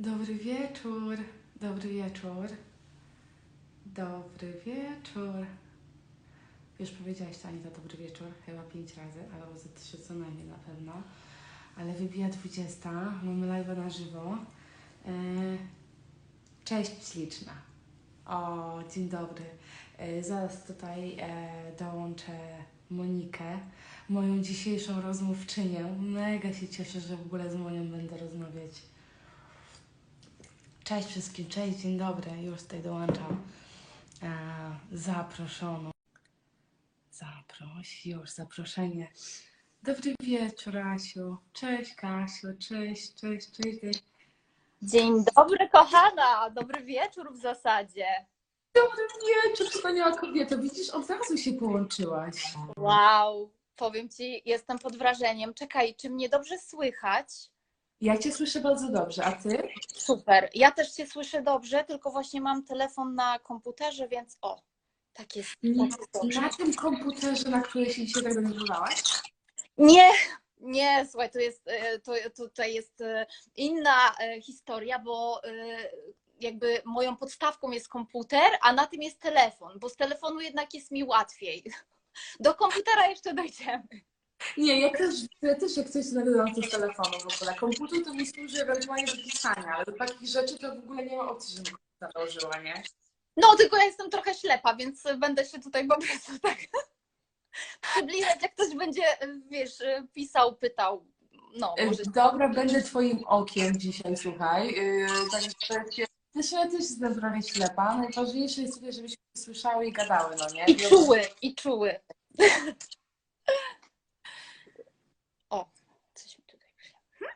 Dobry wieczór, dobry wieczór, dobry wieczór. Już powiedziałaś to Anita, dobry wieczór, chyba pięć razy, albo ze trzy co najmniej na pewno. Ale wybija 20, mamy live na żywo. E, Cześć śliczna. O, dzień dobry. E, Zaraz tutaj e, dołączę Monikę, moją dzisiejszą rozmówczynię. Mega się cieszę, że w ogóle z Monią będę rozmawiać. Cześć wszystkim, cześć, dzień dobry. Już tutaj dołączam e, zaproszoną. Zaproś, już zaproszenie. Dobry wieczór, Asiu. Cześć, Kasiu. Cześć, cześć, cześć. cześć. Dzień dobry, kochana. Dobry wieczór w zasadzie. Dobry wieczór, wspaniała kobieta. Widzisz, od razu się połączyłaś. Wow. Powiem ci, jestem pod wrażeniem. Czekaj, czy mnie dobrze słychać? Ja Cię słyszę bardzo dobrze, a Ty? Super. Ja też cię słyszę dobrze, tylko właśnie mam telefon na komputerze, więc o, tak jest. Tak. Na tym komputerze, na którym się dzisiaj tak denerwowałaś? Nie, nie, słuchaj, to jest, e, to, tutaj jest e, inna e, historia, bo jakby moją podstawką jest komputer, a na tym jest telefon, bo z telefonu jednak jest mi łatwiej. Do komputera jeszcze dojdziemy. Nie, ja też, ja też jak coś nagrywam to z telefonu w ogóle. Komputer to mi służy ewentualnie do pisania, ale do takich rzeczy to w ogóle nie ma opcji, żebym komputer użyła, nie? No, tylko ja jestem trochę ślepa, więc będę się tutaj po prostu tak przybliżać, jak ktoś będzie, wiesz, pisał, pytał. No, E, może Dobra, będę Twoim okiem dzisiaj, słuchaj. Yy, Także też ja też jestem trochę ślepa. Najważniejsze jest tutaj, żebyśmy słyszały i gadały, no nie? i czuły, i czuły. O, coś mi tutaj.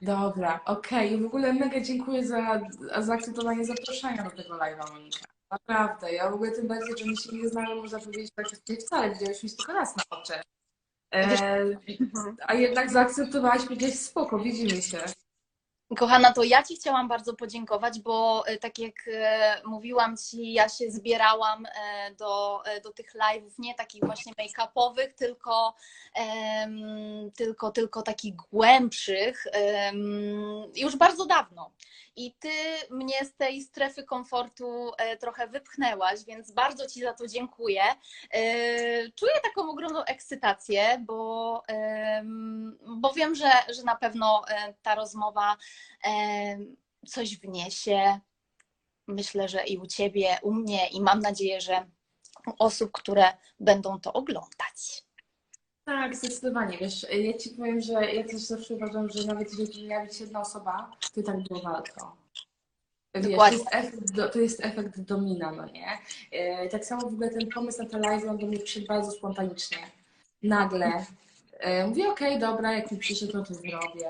Dobra, okej. W ogóle mega dziękuję za, za zaakceptowanie zaproszenia do tego live'a, Monika. Naprawdę. Ja w ogóle tym bardziej, że my się nie znamy, można powiedzieć praktycznie wcale. Widziałyśmy się tylko raz na oczy. E, a jednak zaakceptowałaś, powiedziałaś spoko, widzimy się. Kochana, to ja Ci chciałam bardzo podziękować, bo e, tak jak e, mówiłam Ci, ja się zbierałam e, do, do tych live'ów, nie takich właśnie make-upowych, tylko, tylko, tylko takich głębszych już bardzo dawno. I Ty mnie z tej strefy komfortu e, trochę wypchnęłaś, więc bardzo Ci za to dziękuję. E, Czuję taką ogromną ekscytację, bo, bo wiem, że, że na pewno e, ta rozmowa coś wniesie. Myślę, że i u Ciebie, u mnie, i mam nadzieję, że u osób, które będą to oglądać. Tak, zdecydowanie. Wiesz, ja ci powiem, że ja też zawsze uważam, że nawet jeżeli miała być jedna osoba, to i tak było walka. Wiesz, to jest, efekt, do- to jest efekt domina, no nie? E, Tak samo w ogóle ten pomysł na te live, on do mnie przyszedł bardzo spontanicznie. Nagle. E, Mówię, okej, dobra, jak mi przyszedł, to to zrobię.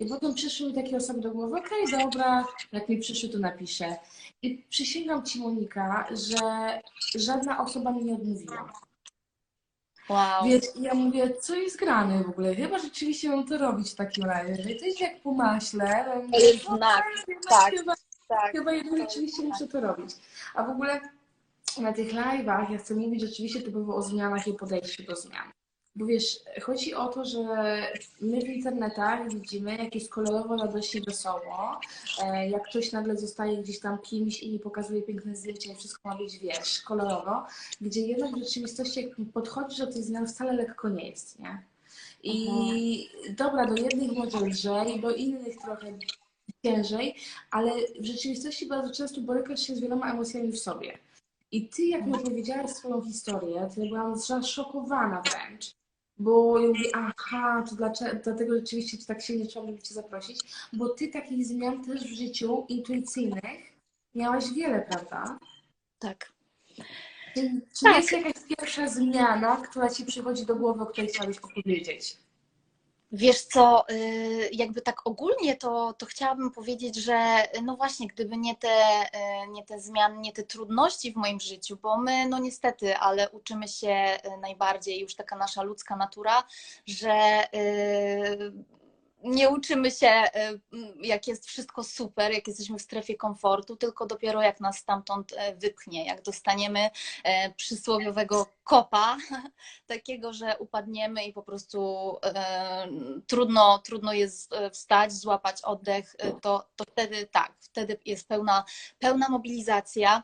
I potem przyszły mi takie osoby do głowy, okej, dobra, jak mi przyszły, to napiszę. I przysięgam Ci, Monika, że żadna osoba mi nie odmówiła. Wow. Wiesz, i ja mówię, co jest grane w ogóle? Chyba rzeczywiście mam to robić w takim razie. Że to jest jak po maśle. mówię, To jest no znak, chyba, tak. Chyba, Tak. chyba jednak rzeczywiście muszę to robić. A w ogóle na tych live'ach ja chcę mówić rzeczywiście typowo o zmianach i podejściu do zmian. Bo wiesz, chodzi o to, że my w internetach widzimy, jak jest kolorowo, radośnie, wesoło, e, jak ktoś nagle zostaje gdzieś tam kimś i pokazuje piękne zdjęcia i wszystko ma być, wiesz, kolorowo, gdzie jednak w rzeczywistości jak podchodzisz do tych zmian wcale lekko nie jest, nie? I dobra, do jednych może lżej, do innych trochę ciężej, ale w rzeczywistości bardzo często borykasz się z wieloma emocjami w sobie. I ty, jak mi opowiedziałaś swoją historię, to ja byłam zaszokowana wręcz, bo ja mówię, aha, to dlaczego, dlatego rzeczywiście cię tak silnie chciałam, żeby cię zaprosić, bo ty takich zmian też w życiu intuicyjnych miałaś wiele, prawda? tak. Czy, czy Tak. jest jakaś pierwsza zmiana, która ci przychodzi do głowy, o której chciałabyś opowiedzieć? Wiesz co, y, jakby tak ogólnie to, to chciałabym powiedzieć, że no właśnie, gdyby nie te, y, nie te zmiany, nie te trudności w moim życiu, bo my no niestety, ale uczymy się y, najbardziej, już taka nasza ludzka natura, że y, nie uczymy się, e, jak jest wszystko super, jak jesteśmy w strefie komfortu, tylko dopiero jak nas stamtąd e, wypchnie, jak dostaniemy e, przysłowiowego kopa, takiego, że upadniemy i po prostu trudno, trudno jest wstać, złapać oddech, to, to wtedy tak, wtedy jest pełna, pełna mobilizacja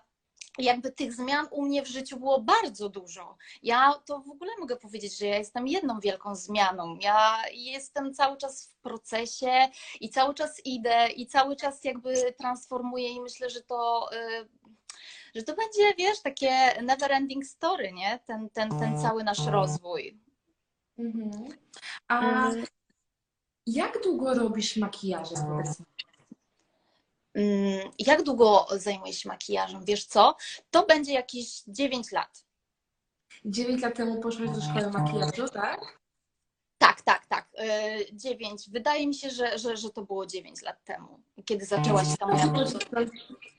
jakby tych zmian u mnie w życiu było bardzo dużo. Ja to w ogóle mogę powiedzieć, że ja jestem jedną wielką zmianą. Ja jestem cały czas w procesie i cały czas idę i cały czas jakby transformuję i myślę, że to y, że to będzie, wiesz, takie never ending story, nie? Ten, ten, ten cały nasz rozwój. Mhm. A y. jak długo robisz makijaże, Mm, jak długo zajmujesz się makijażem? Wiesz co? To będzie jakieś 9 lat. 9 lat temu poszłaś do szkoły makijażu, tak? Tak, tak, tak. 9. Wydaje mi się, że, że, że to było 9 lat temu, kiedy zaczęłaś ta moja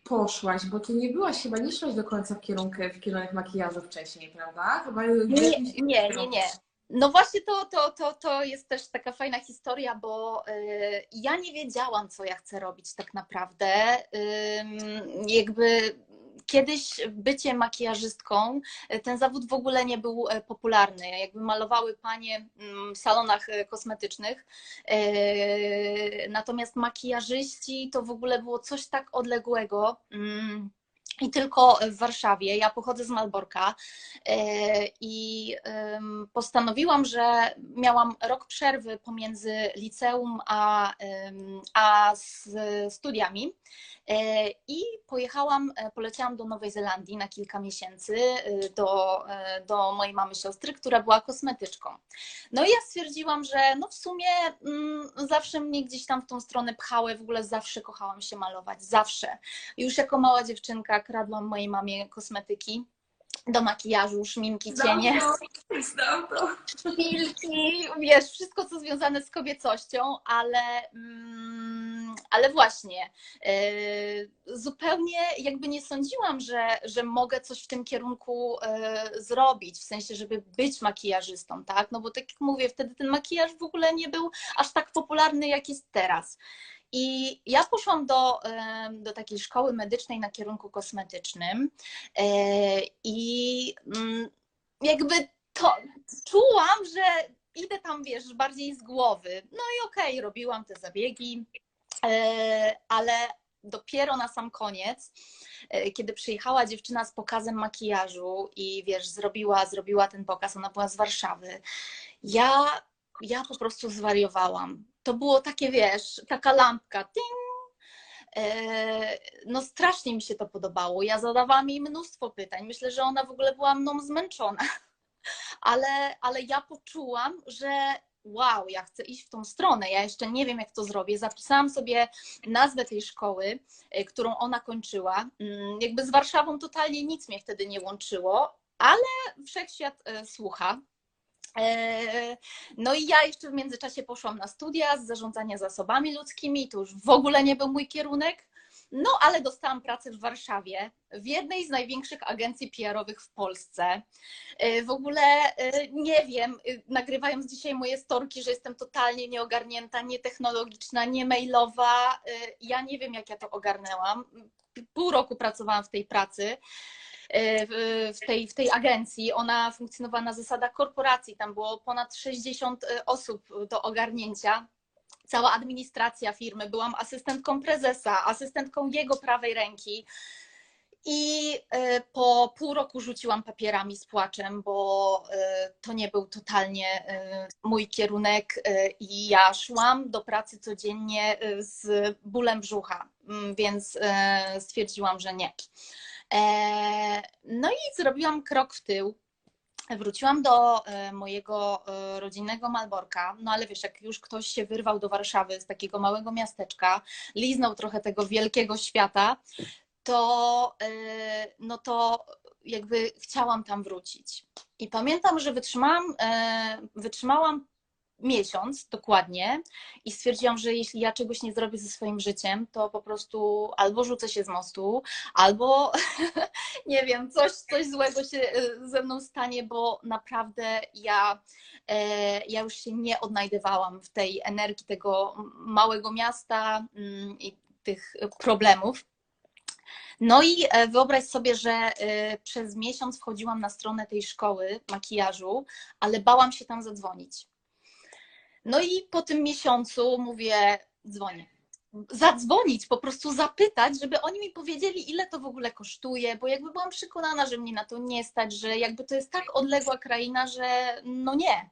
Poszłaś, bo ty nie byłaś chyba, nie szłaś do końca w kierunku, w kierunek makijażu wcześniej, prawda? Chyba nie, nie, nie, nie. No właśnie to, to, to, to jest też taka fajna historia, bo y, ja nie wiedziałam, co ja chcę robić tak naprawdę. jakby kiedyś bycie makijażystką, y, ten zawód w ogóle nie był e, popularny. Jakby malowały panie w salonach kosmetycznych. Natomiast makijażyści to w ogóle było coś tak odległego i tylko w Warszawie. Ja pochodzę z Malborka e, i postanowiłam, że miałam rok przerwy pomiędzy liceum a, a studiami E, I pojechałam, e, poleciałam do Nowej Zelandii na kilka miesięcy do, do mojej mamy siostry, która była kosmetyczką. No i ja stwierdziłam, że no w sumie mm, zawsze mnie gdzieś tam w tą stronę pchały, w ogóle zawsze kochałam się malować, zawsze. Już jako mała dziewczynka kradłam mojej mamie kosmetyki do makijażu, szminki, cienie. Znam to. Szpilki, wiesz, wszystko co związane z kobiecością, ale, mm, ale właśnie yy, zupełnie jakby nie sądziłam, że, że mogę coś w tym kierunku yy, zrobić, w sensie, żeby być makijażystą, tak? No bo tak jak mówię, wtedy ten makijaż w ogóle nie był aż tak popularny, jak jest teraz. I ja poszłam do, do takiej szkoły medycznej na kierunku kosmetycznym e, i mm, jakby to czułam, że idę tam, wiesz, bardziej z głowy. No i okej, okay, robiłam te zabiegi, e, ale dopiero na sam koniec, e, kiedy przyjechała dziewczyna z pokazem makijażu i wiesz, zrobiła, zrobiła ten pokaz, ona była z Warszawy. Ja, ja po prostu zwariowałam to było takie, wiesz, taka lampka, ting, e, no strasznie mi się to podobało. Ja zadawałam jej mnóstwo pytań. Myślę, że ona w ogóle była mną zmęczona. Ale, ale ja poczułam, że wow, ja chcę iść w tą stronę. Ja jeszcze nie wiem, jak to zrobię. Zapisałam sobie nazwę tej szkoły, e, którą ona kończyła. Mm, jakby z Warszawą totalnie nic mnie wtedy nie łączyło, ale wszechświat e, słucha. E, no i ja jeszcze w międzyczasie poszłam na studia z zarządzania zasobami ludzkimi, to już w ogóle nie był mój kierunek. No, ale dostałam pracę w Warszawie, w jednej z największych agencji PR-owych w Polsce. E, w ogóle e, nie wiem, nagrywając dzisiaj moje storki, że jestem totalnie nieogarnięta, nietechnologiczna, nie mailowa. Ja nie wiem, jak ja to ogarnęłam. Pół roku pracowałam w tej pracy. E, w tej, w tej agencji. Ona funkcjonowała na zasadach korporacji, tam było ponad 60 e, osób do ogarnięcia. Cała administracja firmy, byłam asystentką prezesa, asystentką jego prawej ręki. I e, po pół roku rzuciłam papierami z płaczem, bo to nie był totalnie mój kierunek i ja szłam do pracy codziennie z bólem brzucha, mm, więc stwierdziłam, że nie. E, no i zrobiłam krok w tył. Wróciłam do e, mojego e, rodzinnego Malborka, no ale wiesz, jak już ktoś się wyrwał do Warszawy z takiego małego miasteczka, liznął trochę tego wielkiego świata, to, no to jakby chciałam tam wrócić. I pamiętam, że wytrzymałam, wytrzymałam miesiąc dokładnie i stwierdziłam, że jeśli ja czegoś nie zrobię ze swoim życiem, to po prostu albo rzucę się z mostu, albo nie wiem, coś, coś złego się e, ze mną stanie, bo naprawdę ja, e, ja już się nie odnajdywałam w tej energii tego małego miasta mm, i tych problemów. No i e, wyobraź sobie, że przez miesiąc wchodziłam na stronę tej szkoły makijażu, ale bałam się tam zadzwonić. No i po tym miesiącu mówię, dzwonię. Zadzwonić, po prostu zapytać, żeby oni mi powiedzieli, ile to w ogóle kosztuje, bo jakby byłam przekonana, że mnie na to nie stać, że jakby to jest tak odległa kraina, że no nie.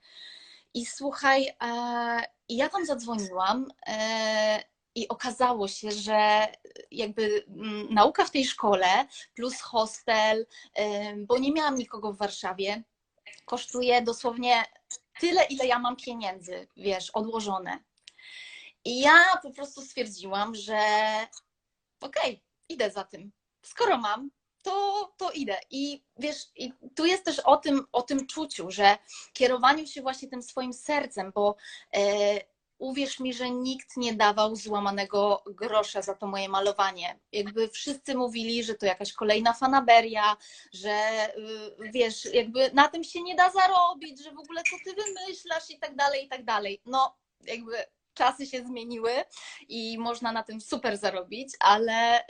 I słuchaj, e, ja tam zadzwoniłam i okazało się, że jakby mm, nauka w tej szkole plus hostel, bo nie miałam nikogo w Warszawie, kosztuje dosłownie tyle, ile ja mam pieniędzy, wiesz, odłożone. I ja po prostu stwierdziłam, że okej, okay, idę za tym. Skoro mam, to, to idę. I wiesz, i tu jest też o tym, o tym czuciu, że kierowaniu się właśnie tym swoim sercem, bo e, uwierz mi, że nikt nie dawał złamanego grosza za to moje malowanie. Jakby wszyscy mówili, że to jakaś kolejna fanaberia, że y, wiesz, jakby na tym się nie da zarobić, że w ogóle co ty wymyślasz i tak dalej, i tak dalej. No, jakby czasy się zmieniły i można na tym super zarobić, ale,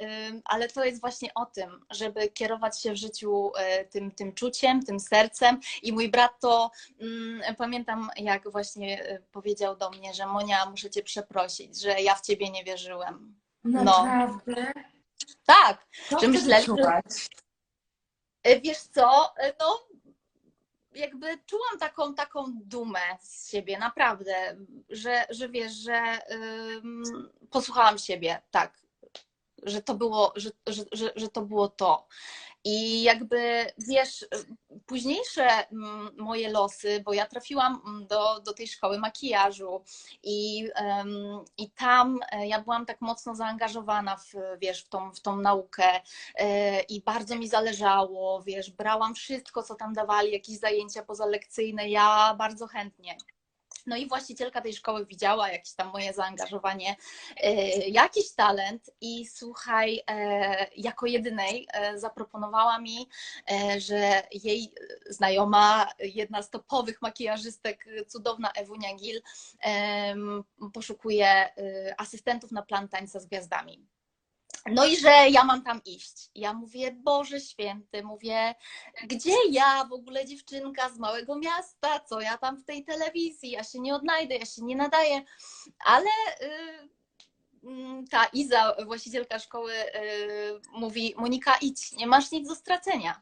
ale to jest właśnie o tym, żeby kierować się w życiu y, tym, tym czuciem, tym sercem. I mój brat to mm, pamiętam, jak właśnie y, powiedział do mnie, że Monia, muszę cię przeprosić, że ja w ciebie nie wierzyłem. No. Naprawdę? No. Tak, Co że. Y, wiesz co, no jakby czułam taką, taką dumę z siebie, naprawdę, że, że wiesz, że posłuchałam siebie, tak, że to było, że, że, że, że to było to. I jakby wiesz, późniejsze mm, moje losy, bo ja trafiłam mm, do, do tej szkoły makijażu i, um, i tam e, ja byłam tak mocno zaangażowana w, wiesz, w, tą, w tą naukę e, i bardzo mi zależało, wiesz, brałam wszystko, co tam dawali, jakieś zajęcia pozalekcyjne, ja bardzo chętnie. No i właścicielka tej szkoły widziała jakieś tam moje zaangażowanie, e, jakiś talent i słuchaj, e, jako jedynej e, zaproponowała mi, że jej znajoma, jedna z topowych makijażystek, cudowna Ewunia Gil, poszukuje asystentów na plan tańca z gwiazdami. No i że ja mam tam iść. Ja mówię, Boże święty, mówię, gdzie ja w ogóle dziewczynka z małego miasta, co ja tam w tej telewizji, ja się nie odnajdę, ja się nie nadaję, ale yy, ta Iza, właścicielka szkoły, yy, mówi, Monika idź, nie masz nic do stracenia.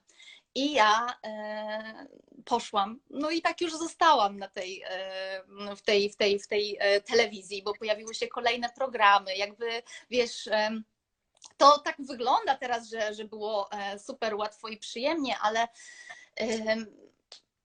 I ja e, poszłam. No i tak już zostałam na tej, w, tej, w, tej, w tej telewizji, bo pojawiły się kolejne programy. Jakby wiesz, to tak wygląda teraz, że, że było e, super łatwo i przyjemnie, ale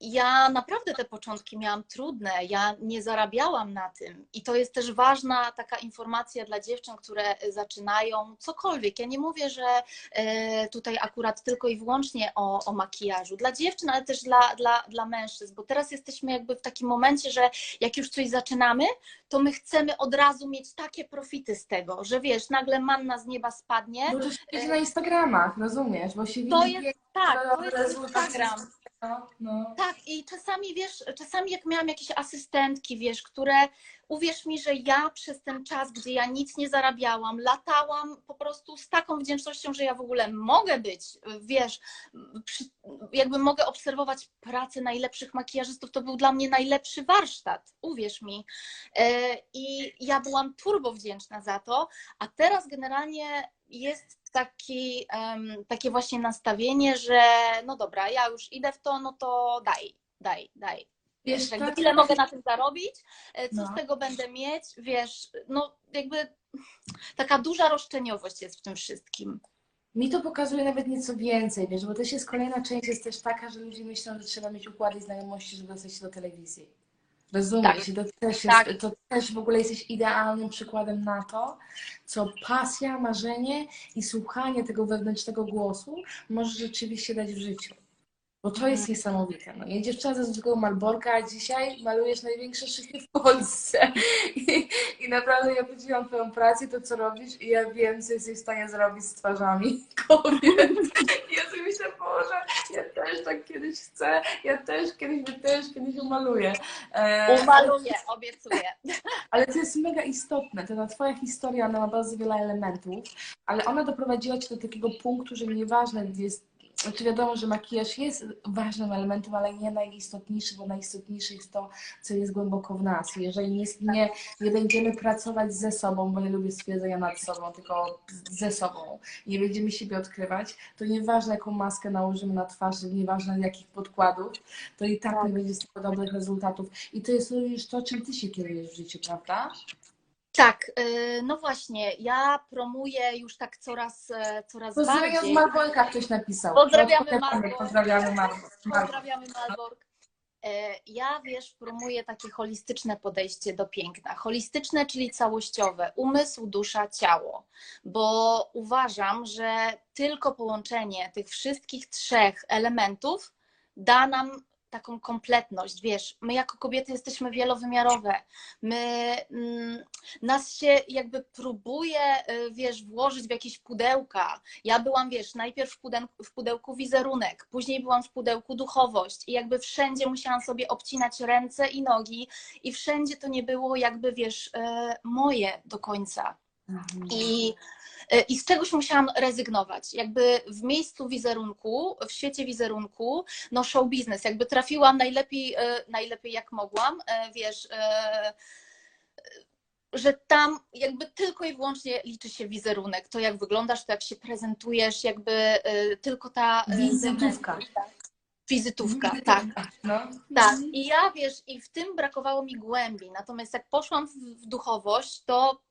ja naprawdę te początki miałam trudne, ja nie zarabiałam na tym i to jest też ważna taka informacja dla dziewczyn, które zaczynają cokolwiek. Ja nie mówię, że e, tutaj akurat tylko i wyłącznie o, o makijażu. Dla dziewczyn, ale też dla, dla, dla mężczyzn, bo teraz jesteśmy jakby w takim momencie, że jak już coś zaczynamy, to my chcemy od razu mieć takie profity z tego, że wiesz, nagle manna z nieba spadnie. Bo to się na Instagramach, rozumiesz? Bo się to widzi, jest, tak, to jest Instagram. No. Tak, i czasami wiesz, czasami jak miałam jakieś asystentki, wiesz, które uwierz mi, że ja przez ten czas, gdzie ja nic nie zarabiałam, latałam po prostu z taką wdzięcznością, że ja w ogóle mogę być, wiesz, przy, jakby mogę obserwować pracę najlepszych makijażystów, to był dla mnie najlepszy warsztat, uwierz mi. E, I ja byłam turbo wdzięczna za to, a teraz generalnie jest taki, um, takie właśnie nastawienie, że no dobra, ja już idę w to, no to daj, daj, daj. Wiesz, jakby ile mogę na tym zarobić, e, co no. z tego będę mieć, wiesz, no jakby taka duża roszczeniowość jest w tym wszystkim. Mi to pokazuje nawet nieco więcej, wiesz, bo też jest kolejna część, jest też taka, że ludzie myślą, że trzeba mieć układy znajomości, żeby dostać się do telewizji. Rozumiesz? Tak. To, też jest, tak. to też w ogóle jesteś idealnym przykładem na to, co pasja, marzenie i słuchanie tego wewnętrznego głosu może rzeczywiście dać w życiu. Bo to jest niesamowite. No, nie dziewczyna ze zwykłego Malborka, a dzisiaj malujesz największe szychy w Polsce. I, I naprawdę ja podziwiam Twoją pracę, to co robisz i ja wiem, co jesteś w stanie zrobić z twarzami kobiet. I ja sobie myślę, Boże, ja też tak kiedyś chcę, ja też kiedyś, my też kiedyś umaluję. E, Umaluję, obiecuję. ale to jest mega istotne. To ta Twoja historia ona ma bardzo wiele elementów, ale ona doprowadziła Cię do takiego punktu, że nieważne, gdzie jest. Znaczy wiadomo, że makijaż jest ważnym elementem, ale nie najistotniejszy, bo najistotniejsze jest to, co jest głęboko w nas. Jeżeli nie, nie, nie będziemy pracować ze sobą, bo nie lubię stwierdzenia nad sobą, tylko ze sobą, nie będziemy siebie odkrywać, to nieważne jaką maskę nałożymy na twarz, nieważne jakich podkładów, to i tak nie będzie z tego dobrych rezultatów. I to jest również to, czym Ty się kierujesz w życiu, prawda? Tak, y, no właśnie, ja promuję już tak coraz, e, coraz Pozdrawiam bardziej. Marbolka, ktoś napisał. Pozdrawiamy Marbork. Pozdrawiamy Marbolk. Pozdrawiamy Malbork. E, Ja wiesz, promuję takie holistyczne podejście do piękna. Holistyczne, czyli całościowe. Umysł, dusza, ciało. Bo uważam, że tylko połączenie tych wszystkich trzech elementów da nam taką kompletność, wiesz, my jako kobiety jesteśmy wielowymiarowe, my, mm, nas się jakby próbuje, y, wiesz, włożyć w jakieś pudełka. Ja byłam, wiesz, najpierw w pudełku, w pudełku wizerunek, później byłam w pudełku duchowość i jakby wszędzie musiałam sobie obcinać ręce i nogi i wszędzie to nie było jakby, wiesz, e, moje do końca. Mhm. I, I z czegoś musiałam rezygnować. Jakby w miejscu wizerunku, w świecie wizerunku, no show biznes, jakby trafiłam najlepiej, e, najlepiej jak mogłam, e, wiesz, e, że tam jakby tylko i wyłącznie liczy się wizerunek, to jak wyglądasz, to jak się prezentujesz, jakby e, tylko ta e, Wizytówka. Wizytówka, tak. No. Tak, i ja wiesz, i w tym brakowało mi głębi. Natomiast jak poszłam w duchowość, to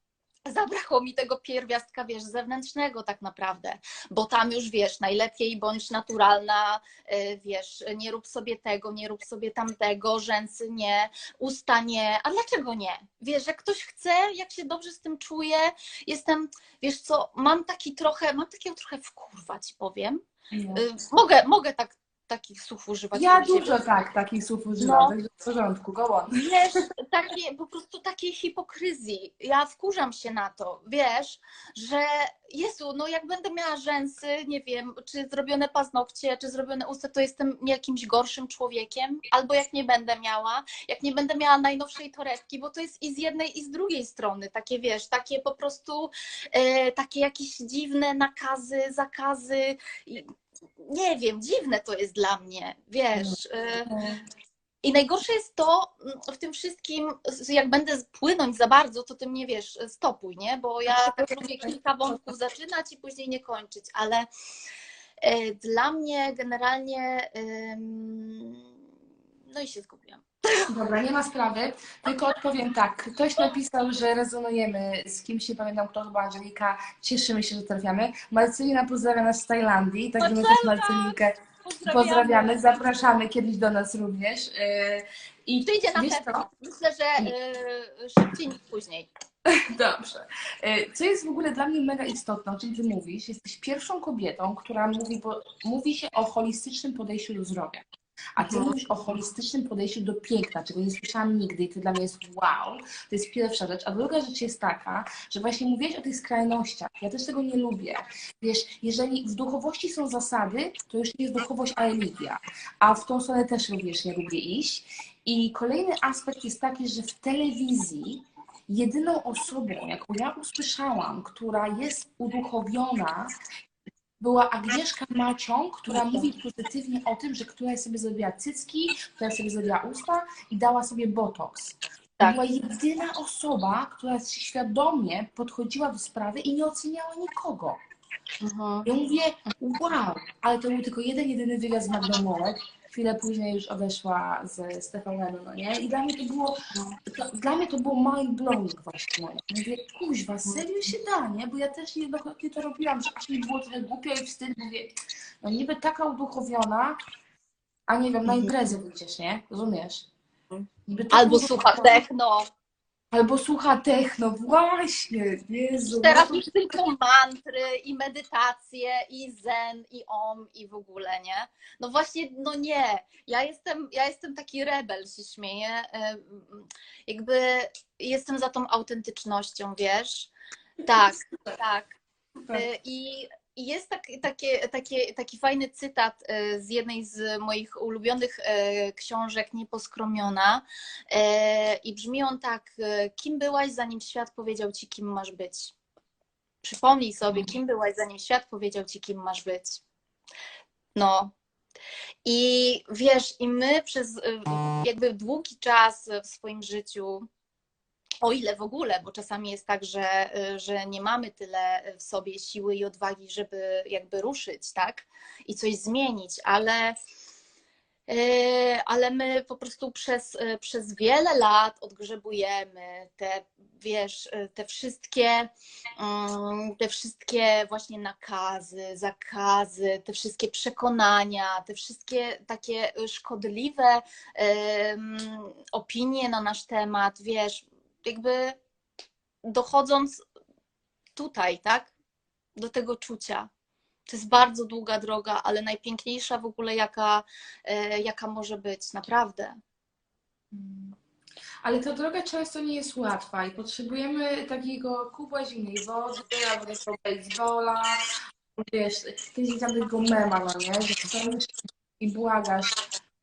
zabrakło mi tego pierwiastka, wiesz, zewnętrznego tak naprawdę, bo tam już wiesz, najlepiej bądź naturalna, y, wiesz, nie rób sobie tego, nie rób sobie tamtego, rzęsy nie, usta nie, a dlaczego nie? Wiesz, jak ktoś chce, jak się dobrze z tym czuje, jestem, wiesz co, mam taki trochę, mam takiego trochę wkurwa ci powiem, No. Y, mogę, mogę tak, takich słów używać. Ja dużo tak, takich słów używam, No. także w porządku, go on. Wiesz, takie, po prostu takiej hipokryzji. Ja wkurzam się na to, wiesz, że Jezu, no jak będę miała rzęsy, nie wiem, czy zrobione paznokcie, czy zrobione usta, to jestem jakimś gorszym człowiekiem, albo jak nie będę miała, jak nie będę miała najnowszej torebki, bo to jest i z jednej, i z drugiej strony, takie wiesz, takie po prostu, e, takie jakieś dziwne nakazy, zakazy, nie wiem, dziwne to jest dla mnie, wiesz. E, i najgorsze jest to mm, w tym wszystkim, jak będę płynąć za bardzo, to ty mnie wiesz, stopuj, nie? Bo ja tak lubię kilka wątków zaczynać i później nie kończyć, ale e, dla mnie generalnie no i się zgubiłam. Dobra, nie ma sprawy, tylko odpowiem tak. Ktoś napisał, że rezonujemy z kimś, nie pamiętam kto, chyba Angelika, cieszymy się, że trafiamy. Marcelina pozdrawia nas z Tajlandii, także my też Marcelinkę pozdrawiamy, zapraszamy kiedyś do nas również. Yy, I Przyjdzie na pewno. Myślę, że y, szybciej niż później. Dobrze. E, Co jest w ogóle dla mnie mega istotne, o czym ty mówisz, jesteś pierwszą kobietą, która mówi, bo mówi się o holistycznym podejściu do zdrowia. A ty Mhm. mówisz o holistycznym podejściu do piękna, czego nie słyszałam nigdy i to dla mnie jest wow. To jest pierwsza rzecz. A druga rzecz jest taka, że właśnie mówiłeś o tych skrajnościach. Ja też tego nie lubię. Wiesz, jeżeli w duchowości są zasady, to już nie jest duchowość, a religia. A w tą stronę też również nie lubię iść. I kolejny aspekt jest taki, że w telewizji jedyną osobą, jaką ja usłyszałam, która jest uduchowiona, była Agnieszka Maciąg, która mówi pozytywnie o tym, że która sobie zrobiła cycki, która sobie zrobiła usta i dała sobie botoks. To Tak. była jedyna osoba, która świadomie podchodziła do sprawy i nie oceniała nikogo. Mhm. Ja mówię, wow, ale to był tylko jeden, jedyny wywiad z Magdą Mołek. Chwilę później już odeszła ze Stefanem, no nie? I dla mnie to było, to, dla mnie to było mind blowing właśnie. Mówię, kuźwa, serio się da, nie? Bo ja też niejednokrotnie to robiłam, że aż mi było trochę głupio i wstyd. Mówię, no niby taka uduchowiona, a nie wiem, na imprezę wyjdziesz, nie? Rozumiesz? Taka Albo słucha techno. Albo słucha techno, właśnie, Jezu. Teraz już tylko mantry i medytacje i zen i om i w ogóle, nie? No właśnie, no nie. Ja jestem, ja jestem taki rebel, się śmieję. Jakby jestem za tą autentycznością, wiesz? Tak, tak. Tak. Y, I i jest tak, takie, takie, taki fajny cytat y, z jednej z moich ulubionych y, książek, Nieposkromiona. Y, I brzmi on tak: Kim byłaś, zanim świat powiedział ci, kim masz być? Przypomnij sobie, kim byłaś, zanim świat powiedział ci, kim masz być. No. I wiesz, i my przez jakby długi czas w swoim życiu, o ile w ogóle, bo czasami jest tak, że, y, że nie mamy tyle w sobie siły i odwagi, żeby jakby ruszyć, tak? I coś zmienić, ale, y, ale my po prostu przez, y, przez wiele lat odgrzebujemy te, wiesz, te wszystkie, mm, te wszystkie właśnie nakazy, zakazy, te wszystkie przekonania, te wszystkie takie szkodliwe opinie na nasz temat, wiesz, jakby dochodząc tutaj, tak, do tego czucia. To jest bardzo długa droga, ale najpiękniejsza w ogóle, jaka, e, jaka może być, naprawdę. Mm. Ale ta droga często nie jest łatwa i potrzebujemy takiego kubła zimnej wody, albo takiego baseballa, wiesz, kiedyś tam tego mema, no nie, że i błagasz,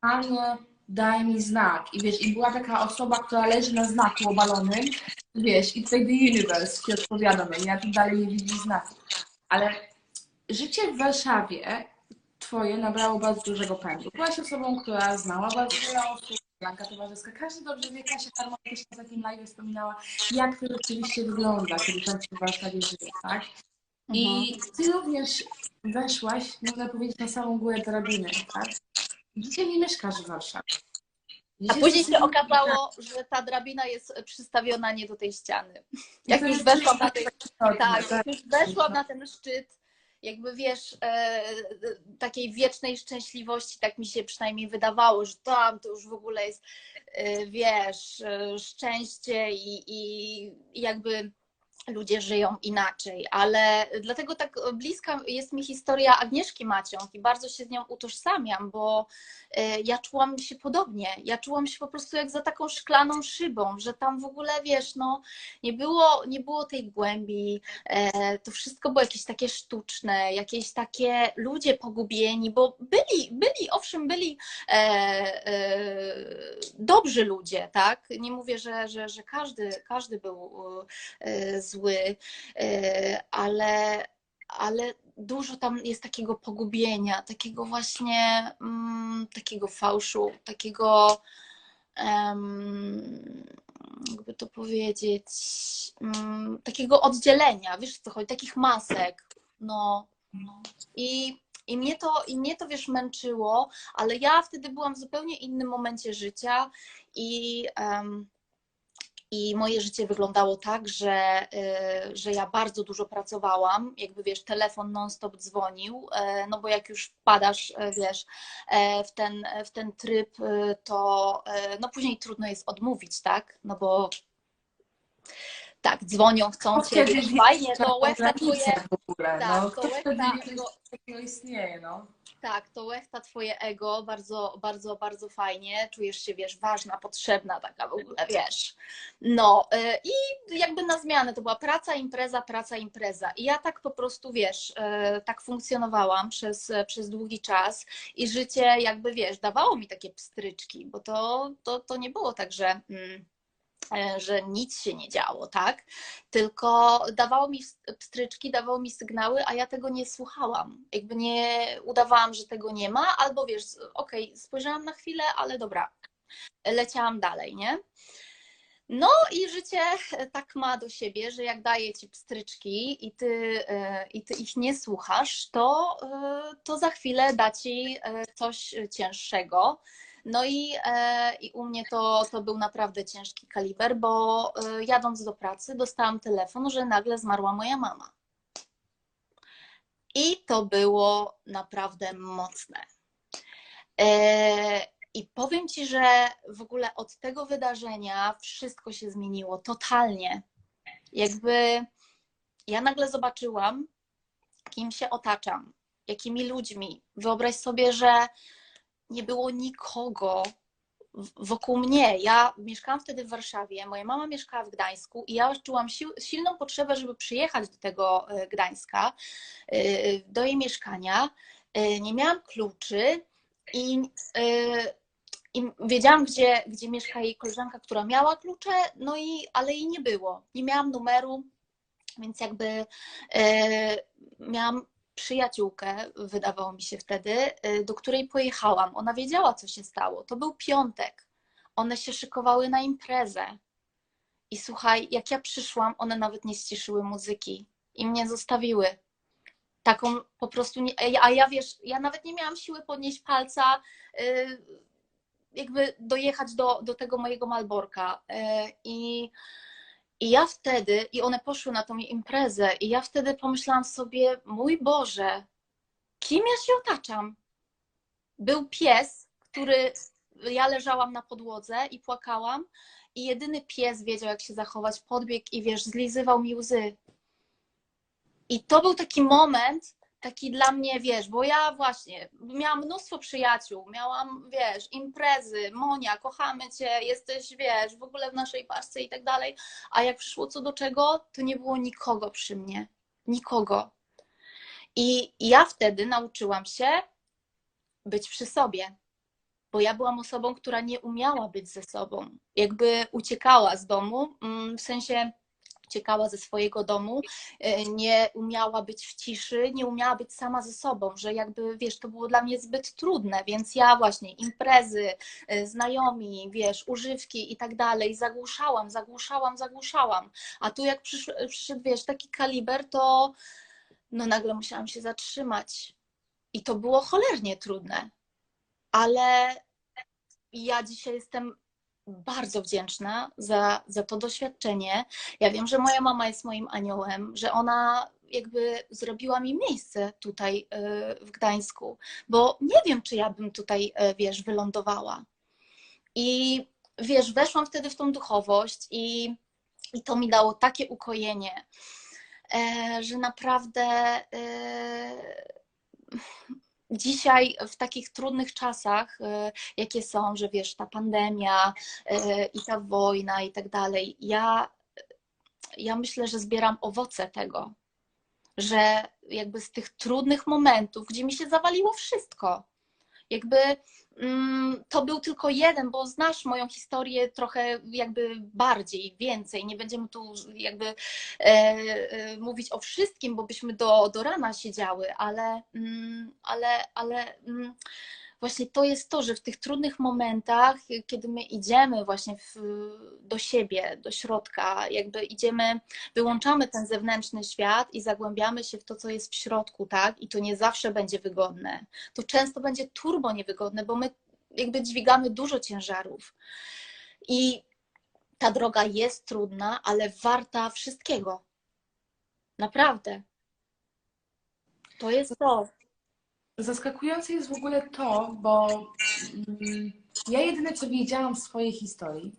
Anie, daj mi znak. I wiesz, i była taka osoba, która leży na znaku obalonym, wiesz, i tutaj The Universe ci odpowiada, no nie, a tu dalej nie widzi znaku. Ale życie w Warszawie twoje nabrało bardzo dużego pędu. Byłaś osobą, która znała bardzo wiele osób, Blanka Towarzyska. Każdy dobrze wie, Kasia Karma też na takim live wspominała, jak to rzeczywiście wygląda, kiedy tam w Warszawie żyje, tak? I ty również weszłaś, można powiedzieć, na samą górę drabiny, tak? Dzisiaj nie mieszkasz w Warszawie. A Dzisiaj później jesteś- się okazało, że ta drabina jest przystawiona nie do tej ściany. Jak to już weszłam na ten, tak, tak, jak już weszłam na ten szczyt, jakby wiesz, e, takiej wiecznej szczęśliwości, tak mi się przynajmniej wydawało, że tam to już w ogóle jest, e, wiesz, e, szczęście i, i jakby ludzie żyją inaczej, ale dlatego tak bliska jest mi historia Agnieszki Maciąg i bardzo się z nią utożsamiam, bo e, ja czułam się podobnie. Ja czułam się po prostu jak za taką szklaną szybą, że tam w ogóle, wiesz, no nie było, nie było tej głębi, e, to wszystko było jakieś takie sztuczne, jakieś takie ludzie pogubieni, bo byli, byli, owszem, byli e, e, dobrzy ludzie, tak? Nie mówię, że, że, że każdy, każdy był e, zły, e, ale, ale dużo tam jest takiego pogubienia, takiego właśnie, mm, takiego fałszu, takiego, em, jakby to powiedzieć, mm, takiego oddzielenia, wiesz co chodzi, takich masek, no. I, i, mnie to, I mnie to, wiesz, męczyło, ale ja wtedy byłam w zupełnie innym momencie życia i, em, i moje życie wyglądało tak, że, y, że ja bardzo dużo pracowałam, jakby wiesz, telefon non-stop dzwonił, e, no bo jak już wpadasz, e, wiesz, e, w ten, w ten tryb, to no później trudno jest odmówić, tak? No bo tak, dzwonią, chcą Kto cię, wiesz, wie, fajnie, to łechta granice twoje, w ogóle, tak, no. to coś takiego istnieje, no. Tak, to łechta twoje ego, bardzo, bardzo, bardzo fajnie, czujesz się, wiesz, ważna, potrzebna, taka w ogóle, wiesz. No y, i jakby na zmianę to była praca, impreza, praca, impreza. I ja tak po prostu, wiesz, y, tak funkcjonowałam przez, przez długi czas i życie jakby, wiesz, dawało mi takie pstryczki, bo to, to, to nie było tak, że... Mm, e, że nic się nie działo, tak? Tylko dawało mi pstryczki, dawało mi sygnały, a ja tego nie słuchałam. Jakby nie udawałam, że tego nie ma, albo wiesz, okej, okay, spojrzałam na chwilę, ale dobra, leciałam dalej, nie? No i życie tak ma do siebie, że jak daje ci pstryczki i ty, i ty ich nie słuchasz, to, to za chwilę da ci coś cięższego. No i, i u mnie to, to był naprawdę ciężki kaliber, bo jadąc do pracy dostałam telefon, że nagle zmarła moja mama. I to było naprawdę mocne. I powiem Ci, że w ogóle od tego wydarzenia wszystko się zmieniło totalnie. Jakby ja nagle zobaczyłam, kim się otaczam, jakimi ludźmi. Wyobraź sobie, że nie było nikogo wokół mnie. Ja mieszkałam wtedy w Warszawie, moja mama mieszkała w Gdańsku i ja czułam sił, silną potrzebę, żeby przyjechać do tego e, Gdańska, e, do jej mieszkania. E, Nie miałam kluczy i, i wiedziałam, gdzie, gdzie mieszka jej koleżanka, która miała klucze, no i ale jej nie było. Nie miałam numeru, więc jakby miałam przyjaciółkę, wydawało mi się wtedy, y, do której pojechałam. Ona wiedziała, co się stało. To był piątek. One się szykowały na imprezę. I słuchaj, jak ja przyszłam, one nawet nie ściszyły muzyki i mnie zostawiły. Taką po prostu, nie, a ja wiesz, ja nawet nie miałam siły podnieść palca, y, jakby dojechać do, do tego mojego Malborka. Y, I i ja wtedy, i one poszły na tą imprezę, i ja wtedy pomyślałam sobie, mój Boże, kim ja się otaczam? Był pies, który, ja leżałam na podłodze i płakałam, i jedyny pies wiedział, jak się zachować, podbiegł i wiesz, zlizywał mi łzy. I to był taki moment, taki dla mnie, wiesz, bo ja właśnie miałam mnóstwo przyjaciół, miałam, wiesz, imprezy, Monia, kochamy cię, jesteś, wiesz, w ogóle w naszej paczce i tak dalej, a jak przyszło co do czego, to nie było nikogo przy mnie, nikogo. I ja wtedy nauczyłam się być przy sobie, bo ja byłam osobą, która nie umiała być ze sobą, jakby uciekała z domu, mm, w sensie uciekała ze swojego domu, e, nie umiała być w ciszy, nie umiała być sama ze sobą, że jakby, wiesz, to było dla mnie zbyt trudne, więc ja właśnie imprezy, e, znajomi, wiesz, używki i tak dalej, zagłuszałam, zagłuszałam, zagłuszałam, a tu jak przyszedł, wiesz, taki kaliber, to no nagle musiałam się zatrzymać. I to było cholernie trudne, ale ja dzisiaj jestem bardzo wdzięczna za, za to doświadczenie. Ja wiem, że moja mama jest moim aniołem, że ona jakby zrobiła mi miejsce tutaj y, w Gdańsku, bo nie wiem, czy ja bym tutaj, y, wiesz, wylądowała. I wiesz, weszłam wtedy w tą duchowość i, i to mi dało takie ukojenie, e, że naprawdę e, dzisiaj w takich trudnych czasach, e, jakie są, że wiesz, ta pandemia e, i ta wojna i tak dalej, ja, ja myślę, że zbieram owoce tego, że jakby z tych trudnych momentów, gdzie mi się zawaliło wszystko, jakby mm, to był tylko jeden, bo znasz moją historię trochę jakby bardziej, więcej. Nie będziemy tu jakby e, e, mówić o wszystkim, bo byśmy do, do rana siedziały, ale, mm, ale, ale mm, właśnie to jest to, że w tych trudnych momentach, kiedy my idziemy właśnie w, do siebie, do środka, jakby idziemy, wyłączamy ten zewnętrzny świat i zagłębiamy się w to, co jest w środku, tak? I to nie zawsze będzie wygodne. To często będzie turbo niewygodne, bo my jakby dźwigamy dużo ciężarów. I ta droga jest trudna, ale warta wszystkiego. Naprawdę. To jest to. Zaskakujące jest w ogóle to, bo mm, ja jedyne co wiedziałam z swojej historii,